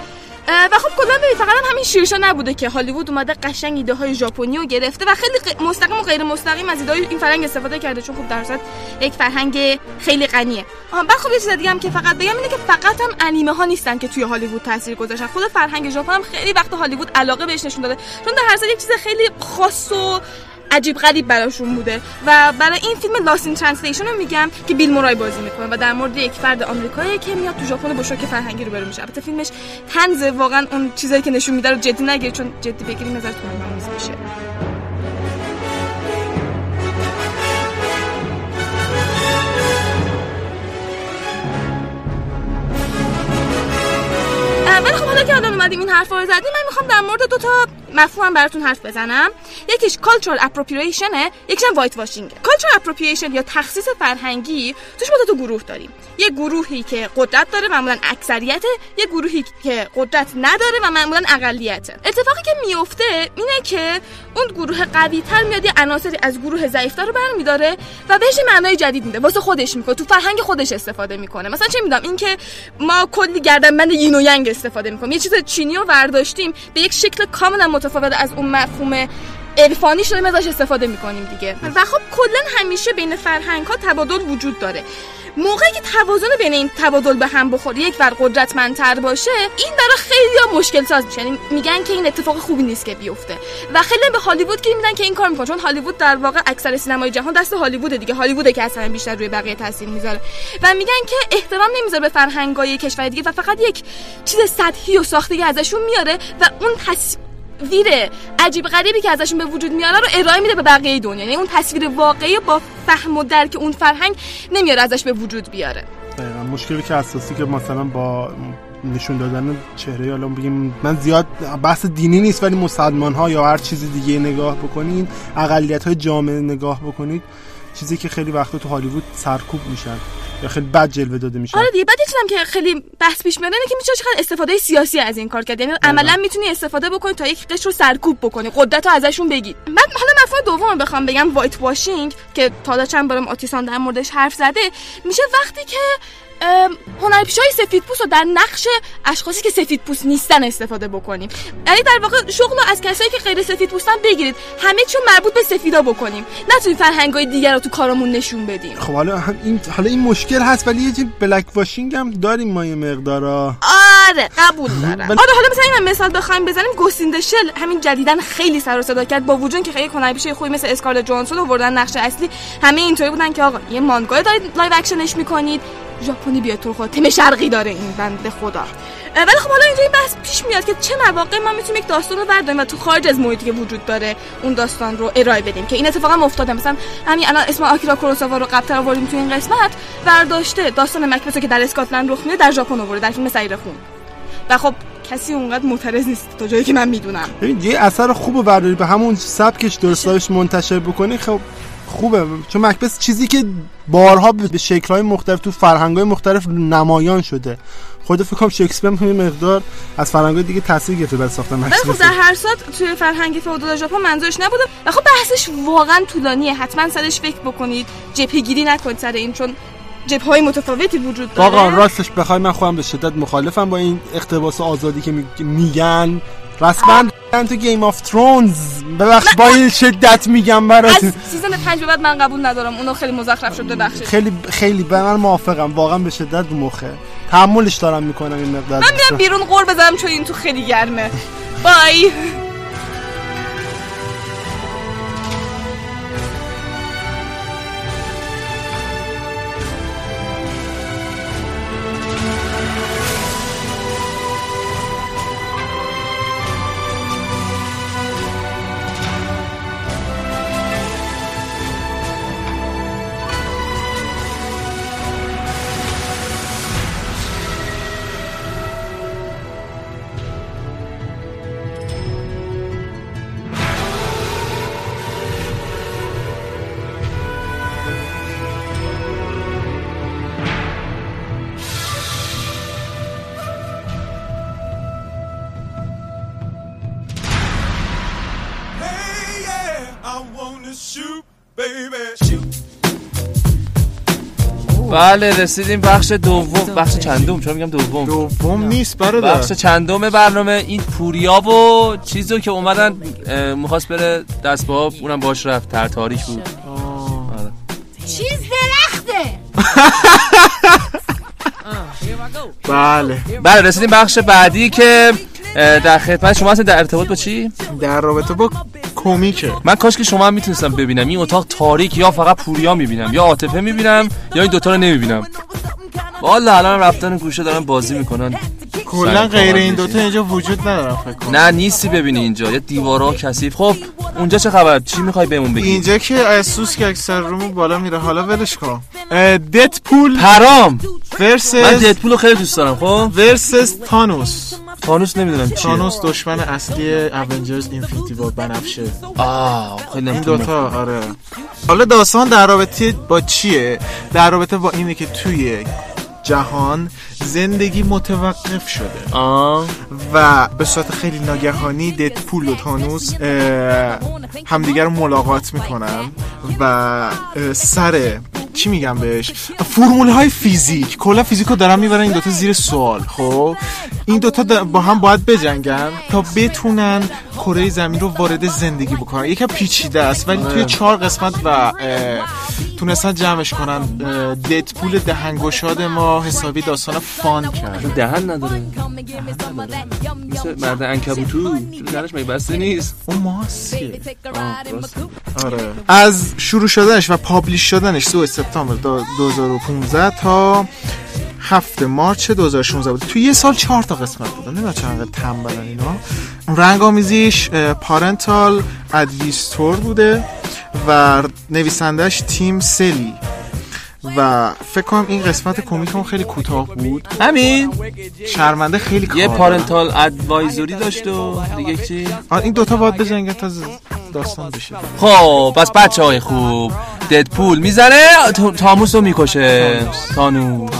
و خب کلا ببین فقط هم همین شیرشا نبوده که هالیوود اومده قشنگ ایده های ژاپنی رو گرفته و خیلی مستقیم و غیر مستقیم از ایده های این فرهنگ استفاده کرده چون خب در اصل یک فرهنگ خیلی غنیه. بعد خب یه چیز دیگه هم که فقط بگم اینه که فقط هم انیمه ها نیستن که توی هالیوود تاثیر گذاشتن. خود فرهنگ ژاپن هم خیلی وقت هالیوود علاقه بهش نشون داده. چون در هر صورت یک چیز خیلی خاص و عجیب غریب براشون بوده. و برای این فیلم Lost in Translation رو میگم که بیل مورای بازی می‌کنه و در مورد یک فرد آمریکایی که میاد تو ژاپن با شوک فرهنگی رو میشه. البته فیلمش تنز واقعا اون چیزایی که نشون میده رو جدی نگیر چون جدی بگیری نظر تو میشه؟ ولی خب حالا که الان اومدیم این حرفا رو زدیم من می‌خوام در مورد دو تا مفهوم براتون حرف بزنم. یکیش appropriation یکیش هم white washing cultural appropriation یا تخصیص فرهنگی توش ما دو گروه داریم. یه گروهی که قدرت داره معمولا اکثریت یه گروهی که قدرت نداره و معمولا اقلیته. اتفاقی که میفته اینه که اون گروه قوی تر میاد یه عناصری از گروه ضعیفتر رو برمیداره و بهش معنای جدید میده. واسه خودش می‌کنه. تو فرهنگ خودش استفاده می‌کنه. مثلا چه می‌دونم؟ اینکه ما کلی گردنبند یین و ینگ استفاده می‌کنیم. یه چیز چینی رو برداشتیم به یک شکل کاملا متفاوت از اون مفهوم عرفانی شده ازش استفاده می‌کنیم دیگه. و خب کلا همیشه بین فرهنگ ها تبادل وجود داره. موقعی که توازن بین این تبادل به هم بخوره یک ور قدرتمندتر باشه این برای خیلی مشکل ساز میشه. یعنی میگن که این اتفاق خوبی نیست که بیفته. و خیلی به هالیوود که میدن که این کار می‌کنه چون هالیوود در واقع اکثر سینمای جهان دست هالیوود دیگه. هالیووده که اصلا بیشتر روی بقیه تاثیر می‌ذاره. و میگن که احترام نمی‌ذاره به فرهنگای کشور دیگه و فقط یک چیز سطحی و ساختگی ازشون میاره و اون تصویر عجیب غریبی که ازشون به وجود میاره رو ارائه میده به بقیه دنیا. یعنی اون تصویر واقعی با فهم و درک اون فرهنگ نمیاره ازش به وجود بیاره. دقیقا. مشکلی که اساسی که مثلا با نشون دادن چهره حالا بگیم من زیاد بحث دینی نیست ولی مسلمان ها یا هر چیز دیگه نگاه بکنین اقلیت های جامعه نگاه بکنید. چیزی که خیلی وقتا تو هالیوود سرکوب میشن یا خیلی بد جلوه داده میشن. آره دیگه بعد که خیلی بحث پیش میاد که میشه چقدر استفاده سیاسی از این کار کرد. یعنی عملا می‌تونی استفاده بکنی تا یک قشر رو سرکوب بکنی قدرت رو ازشون بگیر بعد حالا مفهوم دوم بخوام بگم وایت واشینگ که تا چند بارم آتیسان در موردش حرف زده میشه وقتی که هنرپیشه های سفید پوست رو در نقش اشخاصی که سفید پوست نیستن استفاده بکنیم. یعنی در واقع شغل رو از کسایی که غیر سفید پوستن بگیرید. همه چون مربوط به سفیدا بکنیم. نه توی فرهنگ های دیگر رو تو کارمون نشون بدیم. خب حالا هم این حالا این مشکل هست ولی یه blackwashing هم داریم ما یه مقدارا. آره قبول دارم. آره حالا مثلا این مثال بخوایم بزنیم. Ghost in the Shell همین جدیدا خیلی سر و صدا کرد. با وجود که خیلی هنرپیشه خوبی مثل اسکارلت جوهانسون آوردن نقش اصلی همه اینطوری بودن که آقا یه مانگا دارید live action ش می‌کنید. ژاپنی بیاد تو خود. تم شرقی داره این بنده خدا. ولی خب حالا اینجا این بحث پیش میاد که چه مواقع ما می‌تونیم یک داستان رو برداریم و تو خارج از محیطی که وجود داره اون داستان رو ارائه بدیم. که این اتفاقا افتاده. مثلا همین الان اسم آکیرا کوروساوا رو قبل آوردیم تو این قسمت. برداشته داستان مکبث که در اسکاتلند رخ میده در ژاپن آورده در فیلم سیر خون. و خب کسی اونقدر معترض نیست تا جایی که من می‌دونم. ببین یه اثر خوب برداری به همون سبکش درستاش منتشر بکنی خب خوبه. چون مکبس چیزی که بارها به شکل‌های مختلف تو فرهنگ‌های مختلف نمایان شده. خود فکر کنم شکسپیر هم مقدار از فرهنگ‌های دیگه تاثیر گرفته برای ساختن ولی خب در هر صورت توی فرهنگ فئودال ژاپن منظورش نبوده. و خب بحثش واقعا طولانیه. حتما سرش فکر بکنید. جبهه‌گیری نکنید سر این چون جبه های متفاوتی وجود داره. واقعا راستش بخوای من خودم به شدت مخالفم با این اقتباس آزادی که میگن. رسما تو Game of Thrones ببخش با این شدت میگم برات از season 5 بعد من قبول ندارم. اونو خیلی مزخرف شد ببخشید. خیلی خیلی به من موافقم. واقعا به شدت مخه. تحملش دارم می‌کنم این مقدار. من میرم بیرون قور بزنم چون این تو خیلی گرمه. بای. بله رسیدیم بخش دوم بخش چندم چرا میگم دوم؟ دوم نیست برادر. بخش چندم برنامه این پوریا و چیزو که اومدن می‌خواست بره دست با اونم باش رفت تر تاریک بود. چیز درخته! بله. بله رسیدیم بخش بعدی که در خدمت شما هستین در ارتباط با چی؟ در رابطه با کمیکه من کاش که شما هم می‌تونستم ببینم. این اتاق تاریک یا فقط پوریا می‌بینم یا عاطفه می‌بینم یا این دوتا رو نمی‌بینم. والا الان رفتن گوشه دارن بازی می‌کنن. کلا غیر این دوتا اینجا وجود ندارم فکر کنم. نه نیستی ببینی اینجا. یه دیوارا کثیف. خب اونجا چه خبر؟ چی می‌خوای بهمون بگی؟ اینجا که اسوس که اکثر رومو بالا میره. حالا ولش کن. ددپول پرام ورسس من ددپول رو خیلی دوست دارم خب؟ ورسس تانوس تانوس نمی‌دونم چیه. تانوس دشمن اصلی اونجرز اینفینیتی وار بنفشه. آه خیلی این دوتا آره. حالا داستان در رابطه با چیه؟ در رابطه با اینه که توی جهان زندگی متوقف شده. آه. و به صورت خیلی ناگهانی ددپول و تانوس همدیگر رو ملاقات می‌کنن و سر چی میگم بهش؟ فرمول های فیزیک کلا فیزیک رو دارن می‌برن این دوتا زیر سوال خب؟ این دوتا با هم باید بجنگن تا بتونن کره زمین رو وارد زندگی بکنن. یکم پیچیده است ولی توی چهار قسمت و تونستن جمعش کنن. ددپول دهنگشاد ما حسابی داستان فان کرد. دهن نداره. مثل مرد انکبوتو دهنش مگه بسته نیست؟ اون راسته. آره. از شروع شدنش و پابلیش شدنش 2 سپتامبر دو- 2015 تا 7 مارچ 2016 بود. توی یه سال چهار تا قسمت بود نمی‌دونم چرا انقدر تنبلن اینا. رنگ آمیزیش پارنتال ادویستور بوده و نویسندش تیم سلی. و فکر کنم این قسمت کمیک هم خیلی کوتاه بود. همین. شرمنده خیلی یه کار پارنتال ادوایزوری داشت و دیگه چی؟ این دوتا باید بجنگن تا داستان بشه. خب پس بچه های خوب ددپول می‌زنه تا- تاموس رو می‌کشه تانوس.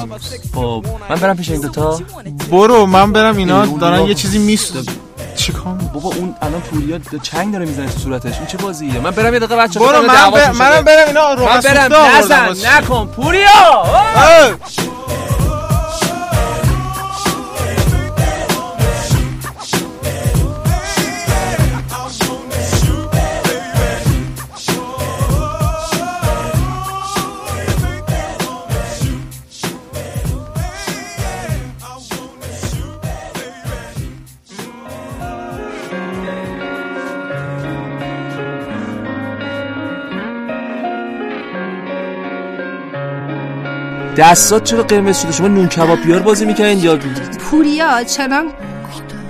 خب من برم پیش این دوتا. برو من برم اینا دارن یه چیزی میست چیکار بابا اون الان پوریا چنگ داره می‌زنه تو صورتش. این چه بازیه؟ من برم یه دقیقه بچه برو من ب- منم برم اینا رو من برم نزن نکن پوریا! دستات چرا قرمز شده؟ شما نون کباب بیار بازی می‌کنین یا پوریا چنان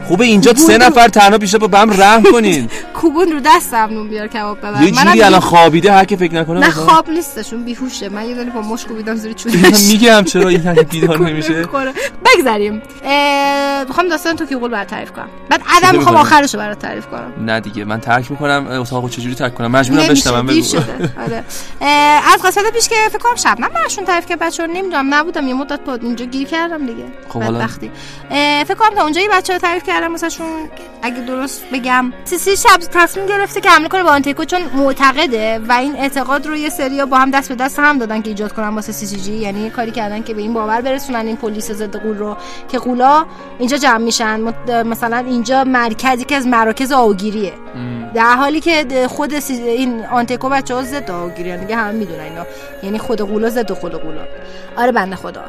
خوبه اینجا سه نفر تنها بیشتر با هم رحم کنین. کوبون رو دستم نون بیار کباب ببر. یه جوری الان خوابیده هر که فکر نکنه نه مثلا- خواب نیستشون بیهوشه. من یه دونه با مش کوبیدم زیر من چونش میگم چرا این هر بیدار نمیشه. بگذریم. می‌خوام داستان تو قول برات تعریف کنم. بعد عدم می‌خوام می‌کنی؟ آخرشو برات تعریف کنم. نه دیگه من ترک می‌کنم اتاقو چجوری ترک کنم؟ مجبورم بشنوم بگو. آره. از قسمت پیش که فکر کنم شبنم براشون تعریف کرد بچه‌ها نمی‌دونم نبودم یه مدت بود اینجا گیر کردم دیگه. خب. بدبختی. فکر کنم تا اونجا یه بچه‌ها تعریف کردم واسهشون. اگه درست بگم. سیسی شب تصمیم گرفته که حمله کنه به آنتیکو چون معتقده و این اعتقاد رو یه سریا با هم دست به دست هم دادن که ایجاد کنن واسه سی سی جی یعنی کاری کردن که به این باور برسونن این پلیس ضد غول رو که غولا اینجا جمع میشن. مثلا اینجا مرکزی که از مراکز آوگیریه. در حالی که خود این آنتیکو بچه ها ضد آگیری دیگه هم می‌دونن اینا. یعنی خود قولا ضد خود قولا آره بنده خدا.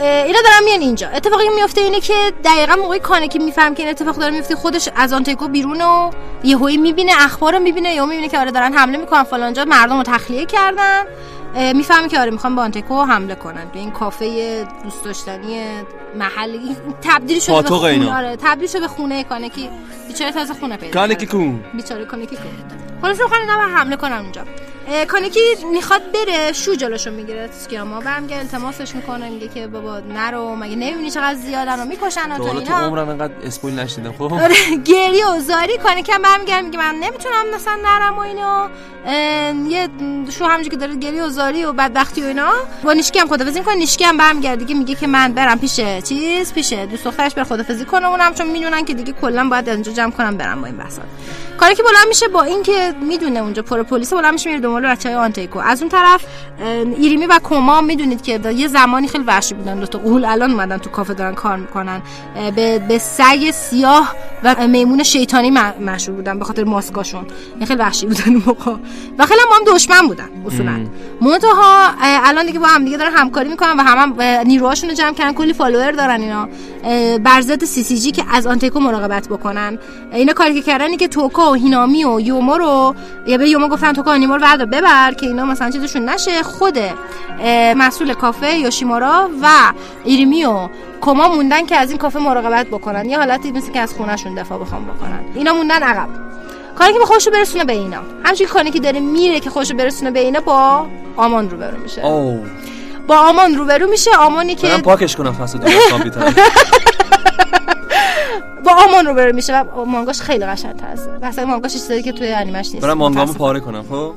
اینا دارن میان اینجا. اتفاقی که میفته اینه که دقیقا موقعی کانکی میفهم که این اتفاق داره میفته خودش از آنتیکو بیرون و یهویی می‌بینه اخبار رو می‌بینه یا می‌بینه که آره دارن حمله می‌کنن فلانجا مردم رو تخلیه کردن. می‌فهمه که آره می‌خوان به آنتیکو حمله کنن. به این کافه دوست داشتنی محلی این تبدیل شده به خونه. آره تبدیل شده به خونه کانکی. بیچاره تازه خونه پیدا کرده. کون. بیچاره کانکی کن خلاص می‌خوان اینا رو حمله کنن اونجا. کانکی می‌خواد بره شو جلوشو می‌گیره تسکیاما برمیگه التماسش می‌کنه میگه که بابا نرو مگه نمی‌بینی چقدر زیادن و می‌کشن و تو حالا تو اینا؟ عمرم انقدر اسپویل نشدیدم خب. آره گریه و زاری کنه که برمیگرد میگه من نمی‌تونم مثلا نرم و اینا اه، یه شو همونجوری که داره گریه و زاری و بدبختی و اینا. با نیشکی هم خدافظی می‌کنه نیشکی هم برمیگرده دیگه میگه که من برم پیش چیز پیش دوست دخترش بر خدافظی کنه اونم چون می‌دونن که دیگه کلا باید از اینجا جمع کنم برم با این بحثا کانکی که بلند میشه با اینکه می‌دونه اونجا پر پلیس بلند میشه میره دنبال بچه‌های آنتایکو. از اون طرف ایریمی و کوما می‌دونید که یه زمانی خیلی وحشی بودن. دو تا غول الان اومدن تو کافه دارن کار می‌کنن. به به سگ سیاه و میمون شیطانی مشهور بودن به خاطر ماسکاشون. خیلی وحشی بودن اون موقع. و خیلی هم با هم دشمن بودن اصولا. منتها الان دیگه با هم دیگه دارن همکاری می‌کنن و هم, هم نیروهاشون رو جمع کردن کلی follower دارن اینا. بر ضد سی سی جی که از آنتیکو مراقبت بکنن. اینا کاری که کردن که توکا و هینامی و یوما رو یا به یوما گفتن توکا هینامی رو بردار ببر که اینا مثلا چیزشون نشه. خود مسئول کافه یوشیمورا و ایریمی و کما موندن که از این کافه مراقبت بکنن. یه حالتی مثل که از خونهشون دفاع بخوام بکنن. اینا موندن عقب. کاری که به خودشو برسونه به اینا. همچنین کاری که داره میره که خودشو برسونه به اینا با آمان روبرو میشه. اوه. با آمان روبرو میشه آمانی که برم پاکش کنم فصل دو با آمان رو بره میشه و مانگاش خیلی قشنگ‌تر است. مثلا مانگاش چیزی که توی انیمش نیست. برم مانگامو. پاره کنم خب؟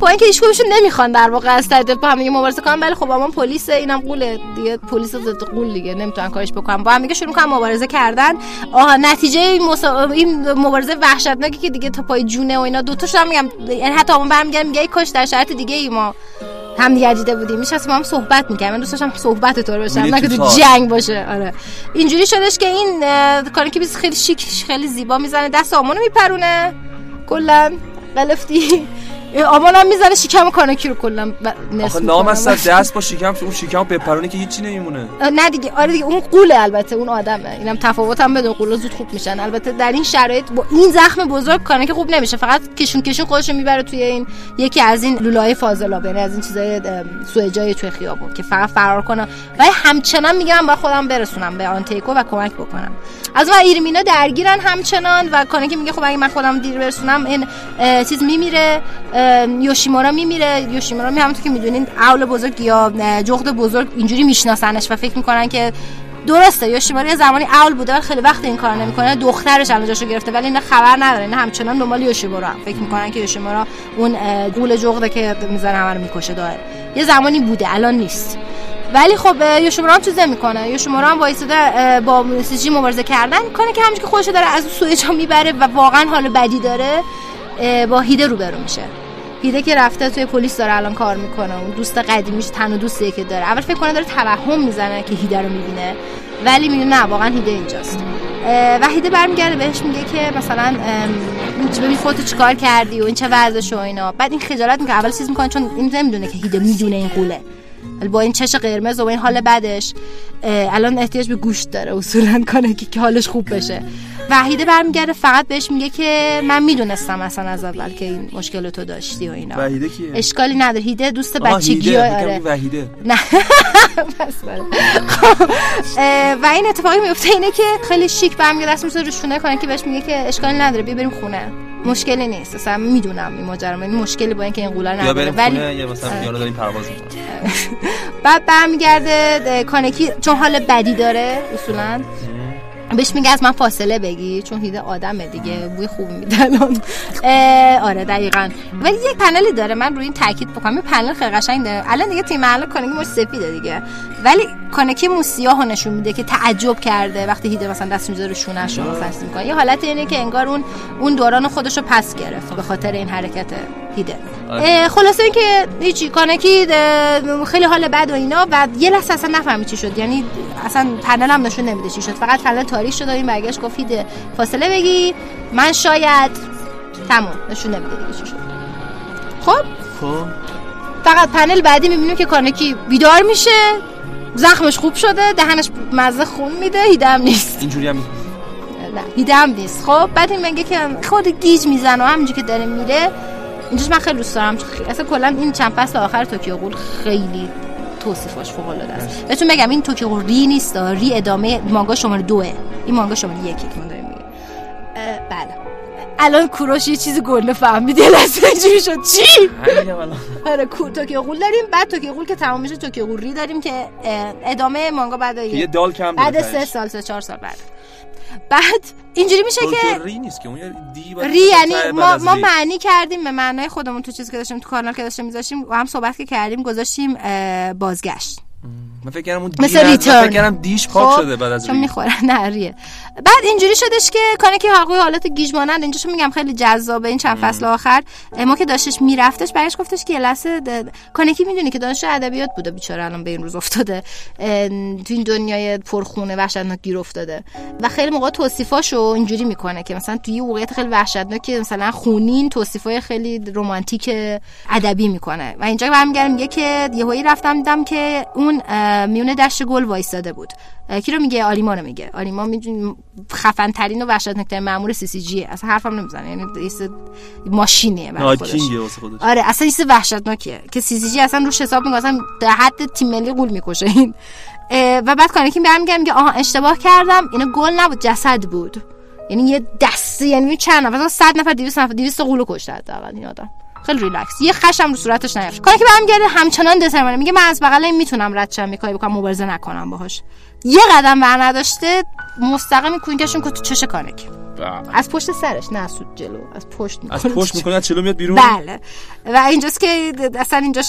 با اینکه هیچ کدومشون نمی‌خوان در واقع از طریق با هم دیگه مبارزه کنن ولی خب اما پلیس اینم قوله دیگه پلیس ضد قول دیگه نمی‌تونن کارش بکنن. با هم دیگه شروع کنن مبارزه کردن. آها نتیجه این, مسا... این مبارزه وحشتناکی که دیگه تا پای جونه و اینا دو تاشون میگم یعنی حتی اون برمیگردم میگه کاش در شرایط دیگه ای ما هم دیگه دیده بودیم. میشستیم با هم صحبت می‌کردیم من دوست داشتم صحبت طور میری نه که تو. جنگ باشه. آره. اینجوری شدش که این کاری که بیس خیلی شیک خیلی زیبا می‌زنه. دست آمانو میپرونه. کلا. قلفتی آمان هم می‌زنه شکم کاناکی رو کلا نصف. نام از دست با شکم اون شکم بپرونه که هیچی نمیمونه. نه دیگه آره دیگه اون قوله البته اون آدمه. اینم تفاوت هم بدون قولا زود خوب میشن. البته در این شرایط با این زخم بزرگ کاناکی خوب نمیشه. فقط کشون کشون خودش می‌بره توی این یکی از این لولای فاضلاب یعنی از این چیزای سوئجای توی خیابون که فقط فرار کنه. ولی همچنان میگم با خودم برسونم به آنتیکو و کمک بکنم. از اون ایرمینا درگیرن همچنان و کاناکی میگه خب اگه من خودم دیر برسونم این چیز میمیره. یوشیمورا میمیره. یوشیمورا می همونطور که می‌دونین اول بزرگ یا جغد بزرگ اینجوری میشناسنش و فکر می‌کنن که درسته یوشیمورا یه زمانی اول بوده ولی خیلی وقت این کار نمی‌کنه. دخترش الان جاشو گرفته ولی اینا خبر نداره. اینا همچنان دنبال یوشیمورا. فکر می‌کنن که یوشیمورا اون قول جغده که می‌زنه همه رو می‌کشه داره یه زمانی بوده الان نیست. ولی خب یوشیمورا هم چیز نمی‌کنه. یوشیمورا هم وایساده با سیجی مبارزه کردن. کنه که همونجوری که خودش داره از اون سوئجا می‌بره و واقعا حال بدی داره با هیده روبرو میشه. هیده که رفته توی پلیس داره الان کار می‌کنه اون دوست قدیمیش تنها دوستیه که داره. اول فکر کنه داره توهم می‌زنه که هیده رو می‌بینه. ولی می‌دونه نه واقعا هیده اینجاست. و هیده برمیگرده بهش میگه که مثلا ببین خودتو چیکار کردی و این چه وضعش و اینا. بعد این خجالت می‌کنه. اول چیز می‌کنه چون این نمی‌دونه که هیده می‌دونه این قوله. با این چش قرمز و این حال بدش الان احتیاج به گوشت داره اصولا کنه که حالش خوب بشه. وحیده برمیگرده فقط بهش میگه که من می‌دونستم اصلا از اول که این مشکل تو داشتی و اینا. وحیده کیه؟ اشکالی نداره. هیده دوست بچگی. آره. وحیده. نه. بس بله. خب، و این اتفاقی میفته اینه که خیلی شیک برمیگرده دست میزه رو شونه کنه که بهش میگه که اشکالی نداره بیا بریم خونه. مشکلی نیست. اصلا می‌دونم این ماجرا این مشکلی با اینکه این قولا نداره. ولی یا مثلا داریم پرواز بعد برمیگرده کانکی چون حال بدی داره اصولا. بهش میگه از من فاصله بگی چون هیده آدمه دیگه بوی خوب الان. اه، آره دقیقا. ولی یک پنلی داره من روی این تاکید بکنم. این پنل خیلی قشنگ داره الان دیگه تیم محل کانکی مش سفیده دیگه. ولی کانکی مو سیاهو نشون میده که تعجب کرده وقتی هیده مثلا دست می‌ذاره شونش رو مثلا چیز می‌کنه. یه حالت اینه که انگار اون اون دوران خودش رو پس گرفت به خاطر این حرکت هیده. اه، خلاصه اینکه هیچی کانکی خیلی حال بد و اینا و یه لحظه اصلا نفهمید چی شد. یعنی اصلا پنل هم نشون نمیده چی شد. فقط پنل تاریخ شد و این برگشت گفت هیده فاصله بگی. من شاید تموم. نشون نمیده دیگه چی شد. خب؟ خب. فقط پنل بعدی می‌بینیم که کانکی بیدار میشه. زخمش خوب شده. دهنش مزه خون میده. هیده هم نیست. اینجوری هم نه هیده هم نیست. خب؟ بعد این میگه که خود گیج می‌زنه و همینجوری که داره میره. اینجاش من خیلی دوست دارم. اصلا کلا این چند فصل آخر توکیو غول خیلی توصیفاش فوق العاده است. بهتون بگم این غول ری نیست ری ادامه مانگا شماره دوه این مانگا شماره یکی که من داریم میگه بله. الان کوروش یه چیز گنده فهمید یه لحظه اینجوری شد. چی؟ آره کو- توکیو غول داریم بعد توکیو غول که تمام میشه توکیو غول ری داریم که ادامه مانگا بعد یه دال کم بعد سه. سال سه چهار سال بعد. بعد اینجوری میشه که ری نیست که اون یه دی ری یعنی ما, ما. معنی کردیم به معنای خودمون تو چیزی که داشتیم تو کانال که داشتیم میذاشتیم و هم صحبت که کردیم گذاشتیم بازگشت من فکر کردم اون مثل. ریترن. فکر کردم دیش پاک خب، شده بعد از چون ری. می‌خوره نه ریه. بعد اینجوری شدش که کانه که حقوق حالت گیج مانند اینجاشو میگم خیلی جذابه. این چند فصل آخر. ما که داشتش میرفتش برگشت گفتش که لحظه کانکی می‌دونی که دانش ادبیات بوده. بیچاره الان به این روز افتاده. تو این دنیای پرخونه وحشتناک گیر افتاده. و خیلی موقع توصیفاشو اینجوری می‌کنه که مثلا توی یه موقعیت خیلی وحشتناک مثلا خونین توصیفای خیلی رمانتیک ادبی می‌کنه. و اینجا برمیگردم میگه که یهویی رفتم دیدم که اون میونه دشت گل وایستاده بود. کی رو میگه؟ آریما رو میگه. آریما می‌دونی خفن ترین و وحشتناک ترین مامور CCG ه اصلا حرفم نمی‌زنه. یعنی چیز ماشینیه برای خودش. خودش. آره اصلا چیز وحشتناکیه. که CCG اصلا روش حساب می‌کنه. اصلا در حد تیم ملی غول می‌کشه. این. و بعد کانکی برمیگه میگه آها اشتباه کردم. اینا گل نبود جسد بود. یعنی یه دسته یعنی چند نفر؟ مثلا 100 نفر 200 نفر 200 غولو کشته حداقل این آدم. خیلی ریلکس. یه خش رو صورتش نیفت کانکی که برمیگرده همچنان determine ه میگه من از بغل این می‌تونم رد شم یه بکنم مبارزه نکنم باهاش. یه قدم بر نداشته مستقیم کوینکشون که تو چش کانک. از پشت سرش نه از سود جلو از پشت از می‌کنه. پشت می‌کنه از چلو میاد بیرون؟ بله. و اینجاست که اصلا اینجاش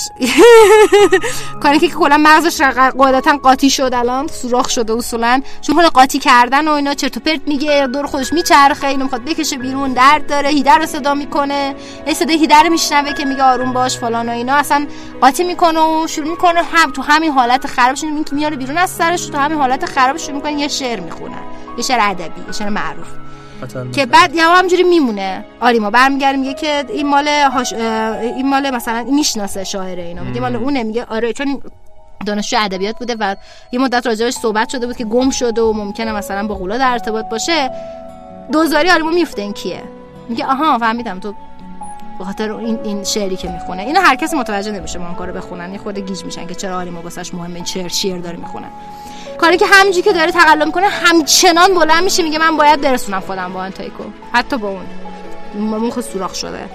کاری که کلا مغزش قاعدتا قاطی شد الان سوراخ شده اصولا. چون حالا قاطی کردن و اینا چرت و پرت میگه دور خودش میچرخه اینو می‌خواد بکشه بیرون درد داره هیدر رو صدا می‌کنه. یه صدای هیدر رو میشنوه که میگه آروم باش فلان و اینا. اصلا قاطی می‌کنه و شروع می‌کنه هم تو همین حالت خرابش. این که میاره بیرون از سرش تو همین حالت خرابش شروع می‌کنه یه شعر می‌خونن یه شعر ادبی یه شعر معروف. که بعد یه همجوری میمونه. آریما برمیگره میگه که این مال هاش... این مال مثلا می‌شناسه شاعر اینا. میگه مال اونه. میگه آره چون دانشجو ادبیات بوده و یه مدت راجعش صحبت شده بود که گم شده و ممکنه مثلا با غولا در ارتباط باشه. دوزاری آریما میفته این کیه؟ میگه آها فهمیدم. تو به خاطر این این شعری که می‌خونه. اینا هر کسی متوجه نمیشه ما کارو بخونن. یه خورده گیج میشن که چرا آریما واسش مهمه این شعر شعر داره می‌خونه. کاری که همینجوری که داره تقلا می‌کنه همچنان بلند میشه میگه من باید برسونم خودم با آنتایکو حتی با اون. مخ سوراخ شده.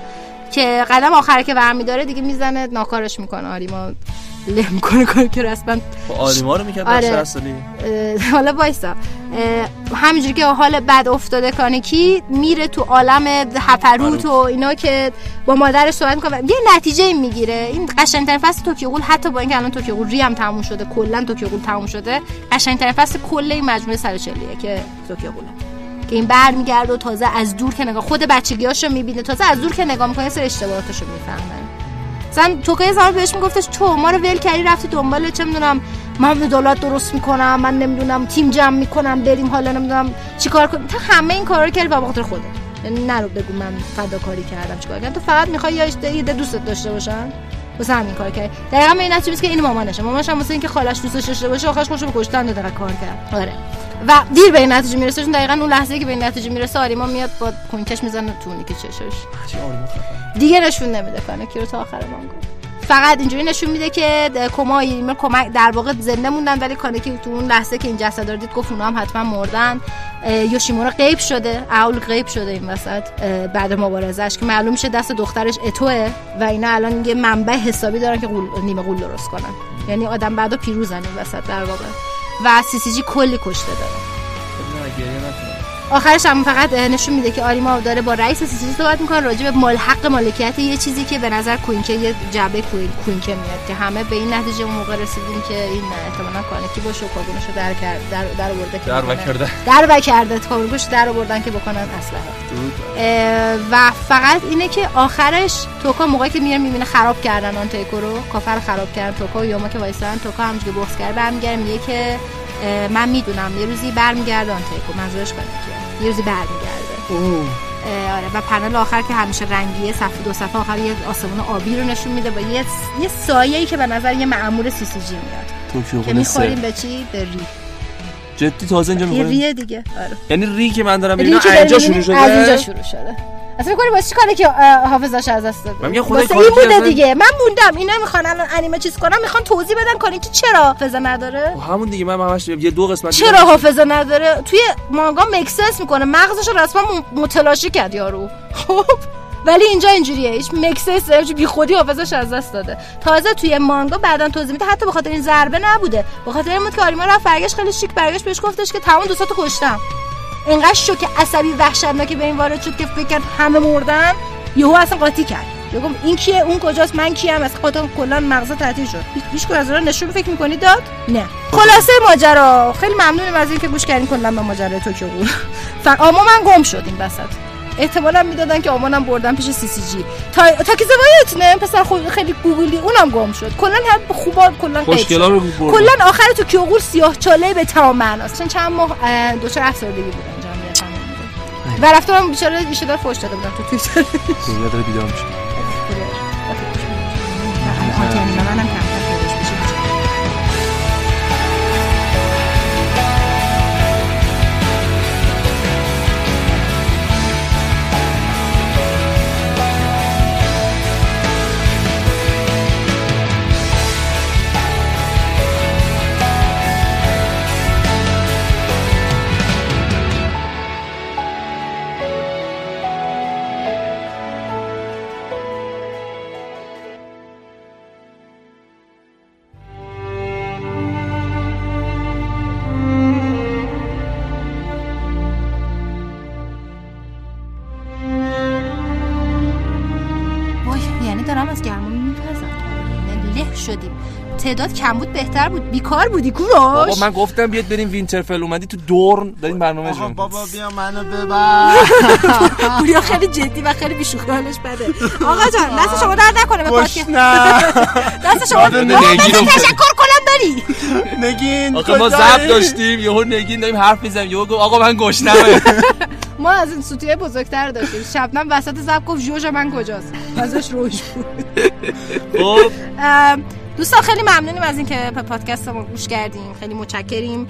که قدم آخر که برمیداره دیگه می‌زنه ناکارش می‌کنه. آریما له می‌کنه کاری که رسما. با آریما رو می‌کرد آره. اه، حالا وایسا. همینجوری که حال بد افتاده کانکی میره تو عالم هپروت و اینا که با مادرش صحبت می‌کنه. یه نتیجه می‌گیره. این قشنگترین فصل توکیو غول. حتی با اینکه الان توکیو غول re هم تموم شده کلا توکیو غول تموم شده قشنگترین فصل کل این مجموعه 140 که توکیو غوله. که این برمیگرده و تازه از دور که نگاه خود بچگیاشو می‌بینه. تازه از دور که نگاه می‌کنه سر اشتباهاتشو می‌فهمه. مثلا توکای زمان بهش میگفتش تو ما رو ول کردی رفتی دنبال چه می‌دونم من دولت درست می‌کنم من نمی‌دونم تیم جمع می‌کنم بریم حالا نمی‌دونم چیکار کنیم. تو همه این کارا رو کردی به خاطر خودت یعنی نرو بگو من فداکاری کردم چیکار کردم. تو فقط می‌خوای یه دوستت داشته باشن؟ واسه همین کار کرد دقیقا این نتیجه که این مامانشه. مامانش هم واسه اینکه خالش دوستش داشته باشه آخرش خوشو به کشتن کار کرد. آره. و دیر به این نتیجه می‌رسه. چون دقیقا اون لحظه که به این نتیجه می‌رسه آریما میاد با کوینکش می‌زنه تو که چشش. دیگه نشون نمیده کانکی رو تا آخر مانگا فقط اینجوری نشون میده که کوما و ایریمی در واقع زنده موندن ولی کانکی تو اون لحظه که این جسد رو دید گفت اونا هم حتما مردن. یوشیمورا غیب شده. اول غیب شده این وسط بعد مبارزش که معلوم میشه دست دخترش اتوه و اینا الان یه منبع حسابی دارن که غول، نیمه غول درست کنن. یعنی آدم بعدا پیروزن این وسط در واقع. و CCG کلی کشته داره. آخرش هم فقط نشون میده که آریما داره با رئیس CCG صحبت می‌کنه راجع به مال حق مالکیت یه چیزی که به نظر کوینکه یه جعبه کوین کوینکه میاد که همه به این نتیجه اون موقع رسیدیم که این احتمالاً کانکی باشه و کابونشو در کرد در در آورده که در. کرده. در و کرده در آوردن که بکنن اه، و فقط اینه که آخرش توکا موقعی که میره می‌بینه خراب کردن آن تایکو رو کافه رو خراب کردن توکا و یوما که وایسن توکا همونجوری بغض کرده برمیگره میگه که من می‌دونم یه روزی برمیگرده آن تایکو منظورش کانکیه یه روزی برمیگرده آره. و پنل آخر که همیشه رنگیه صفحه دو صفحه آخر یه آسمون آبی رو نشون میده با یه یه سایه‌ای که به نظر یه مأمور CCG میاد. که می‌خوریم به چی؟ به ری. جدی تازه اینجا می‌خوریم؟ ریه دیگه. آره. یعنی ری که من دارم می‌بینم اینجا شروع از شده؟ اینجا شروع شده. اصلا می‌کنی واسه چی کاره که حافظش از دست داده؟ من میگم کاری این بوده دیگه. من موندم. اینا می‌خوان الان انیمه چیز کنم می‌خوان توضیح بدن کنین که چرا حافظه نداره. همون دیگه. من همش یه دو قسمت چرا حافظه نداره؟ توی مانگا مکسنس می‌کنه. مغزش رو رسما متلاشی کرد یارو. خب. ولی اینجا اینجوریه. هیچ داره بی خودی حافظش از دست داده. تازه توی مانگا بعدا توضیح میده. حتی به خاطر این ضربه نبوده. به خاطر این بود که آریما رفت برگشت خیلی شیک برگشت بهش گفتش که تمام دوستاتو کشتم. انقدر شوک عصبی وحشتناکی به این وارد شد که فکر کرد همه مردن؟ یهو اصلا قاطی کرد. گفت این کیه؟ اون کجاست؟ من کیم؟ از خاطر کلا مغز تعطیل شد. هیچ- از اونها نشون فکر می‌کنی داد؟ نه. خلاصه ماجرا. خیلی ممنونم از اینکه گوش کردین کلا به ماجرای توکیو. غول فقط من گم شد این وسط. احتمالا می‌دادن که آمانم بردن پیش سی سی جی تا تاکیزوا یادتونه پسر خود خیلی گوگلی اونم گم شد. کلا هم خوبا کلا. کلا آخر تو کیوغول سیاه چاله به تمام معناست. چون چند ماه اه، دچار افسردگی بود. و رفتم بیچاره ایشه دار فوش داده بودم تو توییتر. داره بیدار میشه. منم تعداد کم بود بهتر بود. بیکار بودی کوروش. آقا من گفتم بیاد بریم وینترفل. اومدی تو دورن داریم برنامه جون بابا بیا منو ببر. پوریا خیلی جدی و خیلی بیشوخی حالش بده. آقا جان دست شما درد نکنه به پادکست. نه. دست شما. تشکر کنم بری. نگین آقا ما؟ ضبط داشتیم. یهو نگین داریم حرف می‌زنیم. یهو گفت آقا من گشنمه. ما از این سوتیه بزرگتر داشتیم. شبنم وسط زب گفت جوجه من کجاست؟ ازش روش بود. خب. دوستان خیلی ممنونیم از اینکه به پادکست ما گوش کردیم خیلی متشکریم.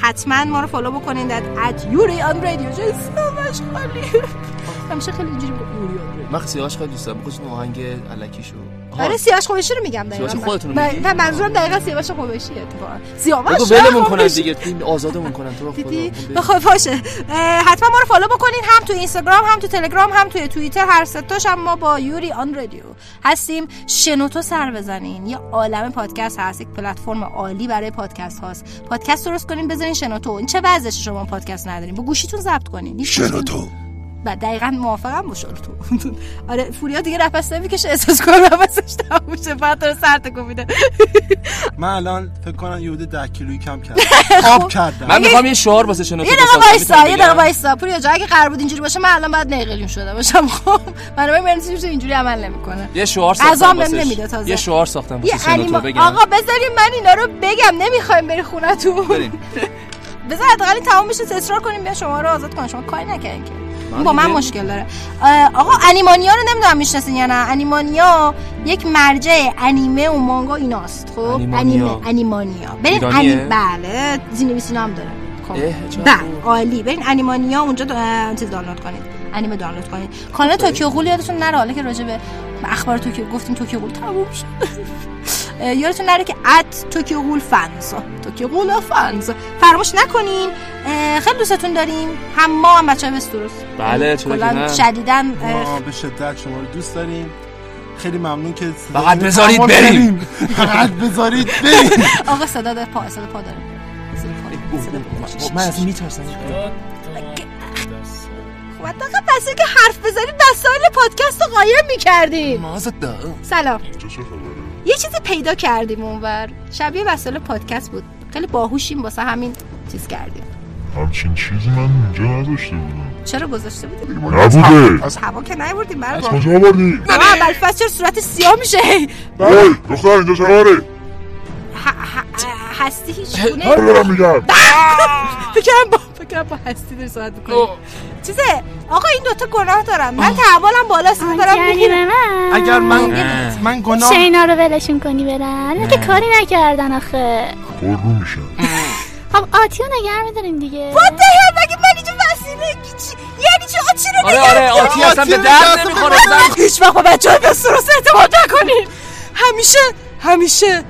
حتما ما رو follow بکنین در at یوری آن رادیو. چه اسمش خالی. همیشه خیلی اینجوری یوری آن رادیو. من سیاوش خیلی دوست دارم بخصوص اون آهنگ الکیشو آره سیاوش قمیشی رو میگم دقیقاً. سیاوش خودتون رو من- میگی؟ منظورم دقیقا سیاوش قمیشی اتفاقا. سیاوش بگو ولمون کنن. دیگه این آزادمون کنن. تو رو خدا دیدی خب بخوای باشه. حتما ما رو follow بکنین هم تو اینستاگرام هم تو تلگرام هم توی توییتر هر ستاش هم ما با یوری آن رادیو هستیم. شنوتو سر بزنین. یه عالم پادکست هست یک پلتفرم عالی برای پادکست هاست. پادکست درست کنین بذارین شنوتو. این چه وضعشه شما پادکست ندارین؟ با گوشیتون ضبط کنین. شنوتو. و دقیقا موافقم با شنوتو آره فوریا دیگه نفس نمی‌کشه احساس کنم نفسش تموم شه فقط داره سر تکون میده. من الان فکر کنم یه حدود 10 کیلویی کم کردم. آب کردم. من می‌خوام یه شعار واسه شنوتو یه دقیقه. وایسا یه؟ دقیقه وایسا. پوریا جا اگه قرار بود اینجوری باشه من الان باید نیقلیون شده باشم. خب برنامه مرسی اینجوری عمل نمی‌کنه. یه شعار ساختم واسش. نمیده تازه. یه شعار ساختم واسه شنوتو انیما بگم. آقا بذاریم من اینا رو بگم. نمی‌خوایم بری خونتون بریم. بذار حداقل تمام بشه اصرار کنیم بیا شما رو آزاد کنیم شما کاری نکردین که. این با من مشکل داره. آقا انیمانیا رو نمی‌دونم می‌شناسین یا نه. انیمانیا یک مرجع انیمه و مانگا ایناست خب؟ انیمانیا. انیمه انیمانیا. برین ایرانیه؟ انیم بله زینویسی هم داره. خب. بله. عالی. برین انیمانیا اونجا چیز دانلود کنید. انیمه دانلود کنید. کانال توکیو غول یادتون نره؟ حالا که راجع به اخبار توکیو گفتیم توکیو غول تموم شد. یادتون نره که at توکیو غول fans توکیو غول fans فراموش نکنین. خیلی دوستتون داریم. هم ما هم بچه وستروس بله، چرا که نه؟ شدیدن ما به شدت شما رو دوست داریم. خیلی ممنون که فقط بذارید بریم. فقط بذارید بریم. آقا صدا داره پا صدا پا داره. من از این میترسم. خب حداقل بسه که حرف بزنید وسایل پادکست رو قایم می‌کردیم. مازد سلام. یه چیزی پیدا کردیم اونور. شبیه وسایل پادکست بود. خیلی باهوشیم واسه همین چیز کردیم. همچین چیزی من اینجا نذاشته بودم. چرا گذاشته بودیم نبوده. از هوا که نیوردیم برای از کجا آوردی؟ آقا اول فصل چرا صورت سیاه میشه؟ وای دختر اینجا چه کاره ه- ه- هستی هیچ گونه دارم میگم. فکرم با فکرم با هستی داری صحبت می‌کنی. چیزه آقا این دوتا گناه دارم من تحولم بالاست من دارم می‌گیرم. اگر من من گناه چه اینا رو ولشون کنی برن؟ که کاری نکردن آخه. پر رو میشن خب آتیو نگه میداریم دیگه. What the hell مگه من اینجا وسیله چی- یعنی چی؟ آتی رو آره آره؟ آتی اصلا به درد نمی‌خوره. به هیچ وقت با بچه های بستروس اعتماد نکنین همیشه همیشه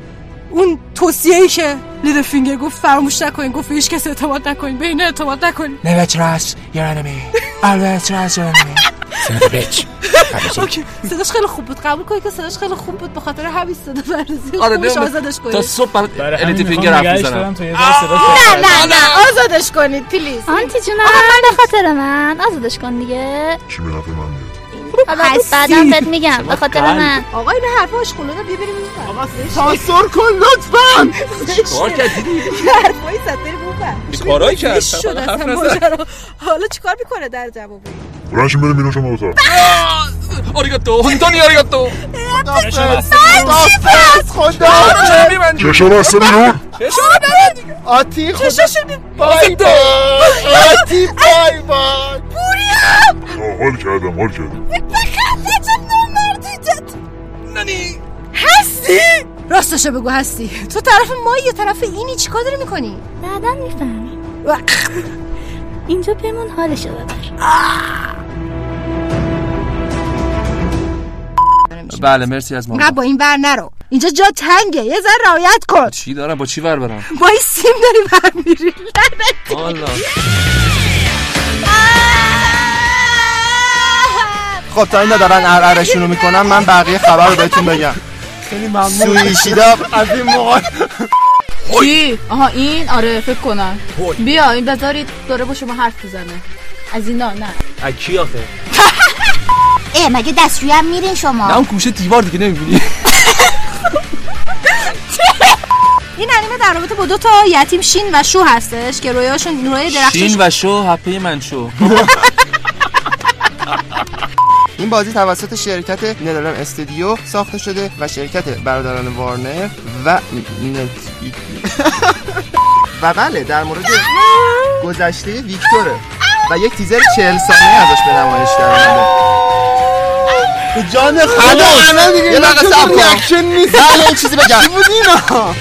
اون توصیه ای که لیدر فینگر گفت فراموش نکنین گفت هیچ کس اعتماد نکنین به این اعتماد نکنین. Never trust your enemy. Always trust your enemy. اوکی. صداش خیلی خوب بود. قبول کنید که صداش خیلی خوب بود؟ به خاطر همین صدا برزی آره. آزادش تا کنید صبح برات الیتی فینگر حرف می‌زنم. تا ذره صدا نه نه نه آزادش کنید پلیز. آنتی جونم به خاطر من آزادش کن دیگه. چی به من. بعدم بهت میگم به خاطر من. آقا این حرفاش خلوده بیا بریم ور. تاثر کن لطفا. کار کردی؟ یه حرفایی زد بریم اون. کارایی کرد زشت شد حرف اصلا نزد. ماجرا. حالا چیکار می‌کنه در جواب برنشین بریم بیرون شما دوتا آریگاتو هونتونی آریگاتو خدا چرا میبندی چشا بسته بیرون آتی چشاشو بای بای آتی بای بای آه، حال کردم حال کردم نانی هستی راستشو بگو هستی تو طرف ما یا طرف اینی چیکار داری می‌کنی بعدا می‌فهمی اینجا بمون حالشو ببر. بله مرسی از ما. نه با این بر نرو. اینجا جا تنگه. یه ذره رعایت کن. چی دارم با چی ور برم؟ با این سیم داری بر میری. خب تا اینا دارن ارعرشون رو می‌کنن من بقیه خبر رو بهتون بگم. خیلی ممنون. سویشیدا از این موقع کی؟ آها این آره فکر کنم. بیا این بذارید داره با شما حرف بزنه از اینا نه. اکی آخه؟ اه مگه دستشویی هم میرین نه شما اون گوشه دیوار دیگه نمی‌بینی. این انیمه در رابطه با دو تا یتیم شین و شو هستش که رویاشون روی درختش شین و شو هپه من شو. این بازی توسط شرکت ندرم استودیو ساخته شده و شرکت برادران وارنر و و بله در مورد گذشته ویکتوره و یک تیزر 40 ثانیه ازش به نمایش در اومده جان خدا هنوز. الان دیگه یه اینا صبر کن. ریاکشن نیست نه، چیزی بگم. چی بود اینا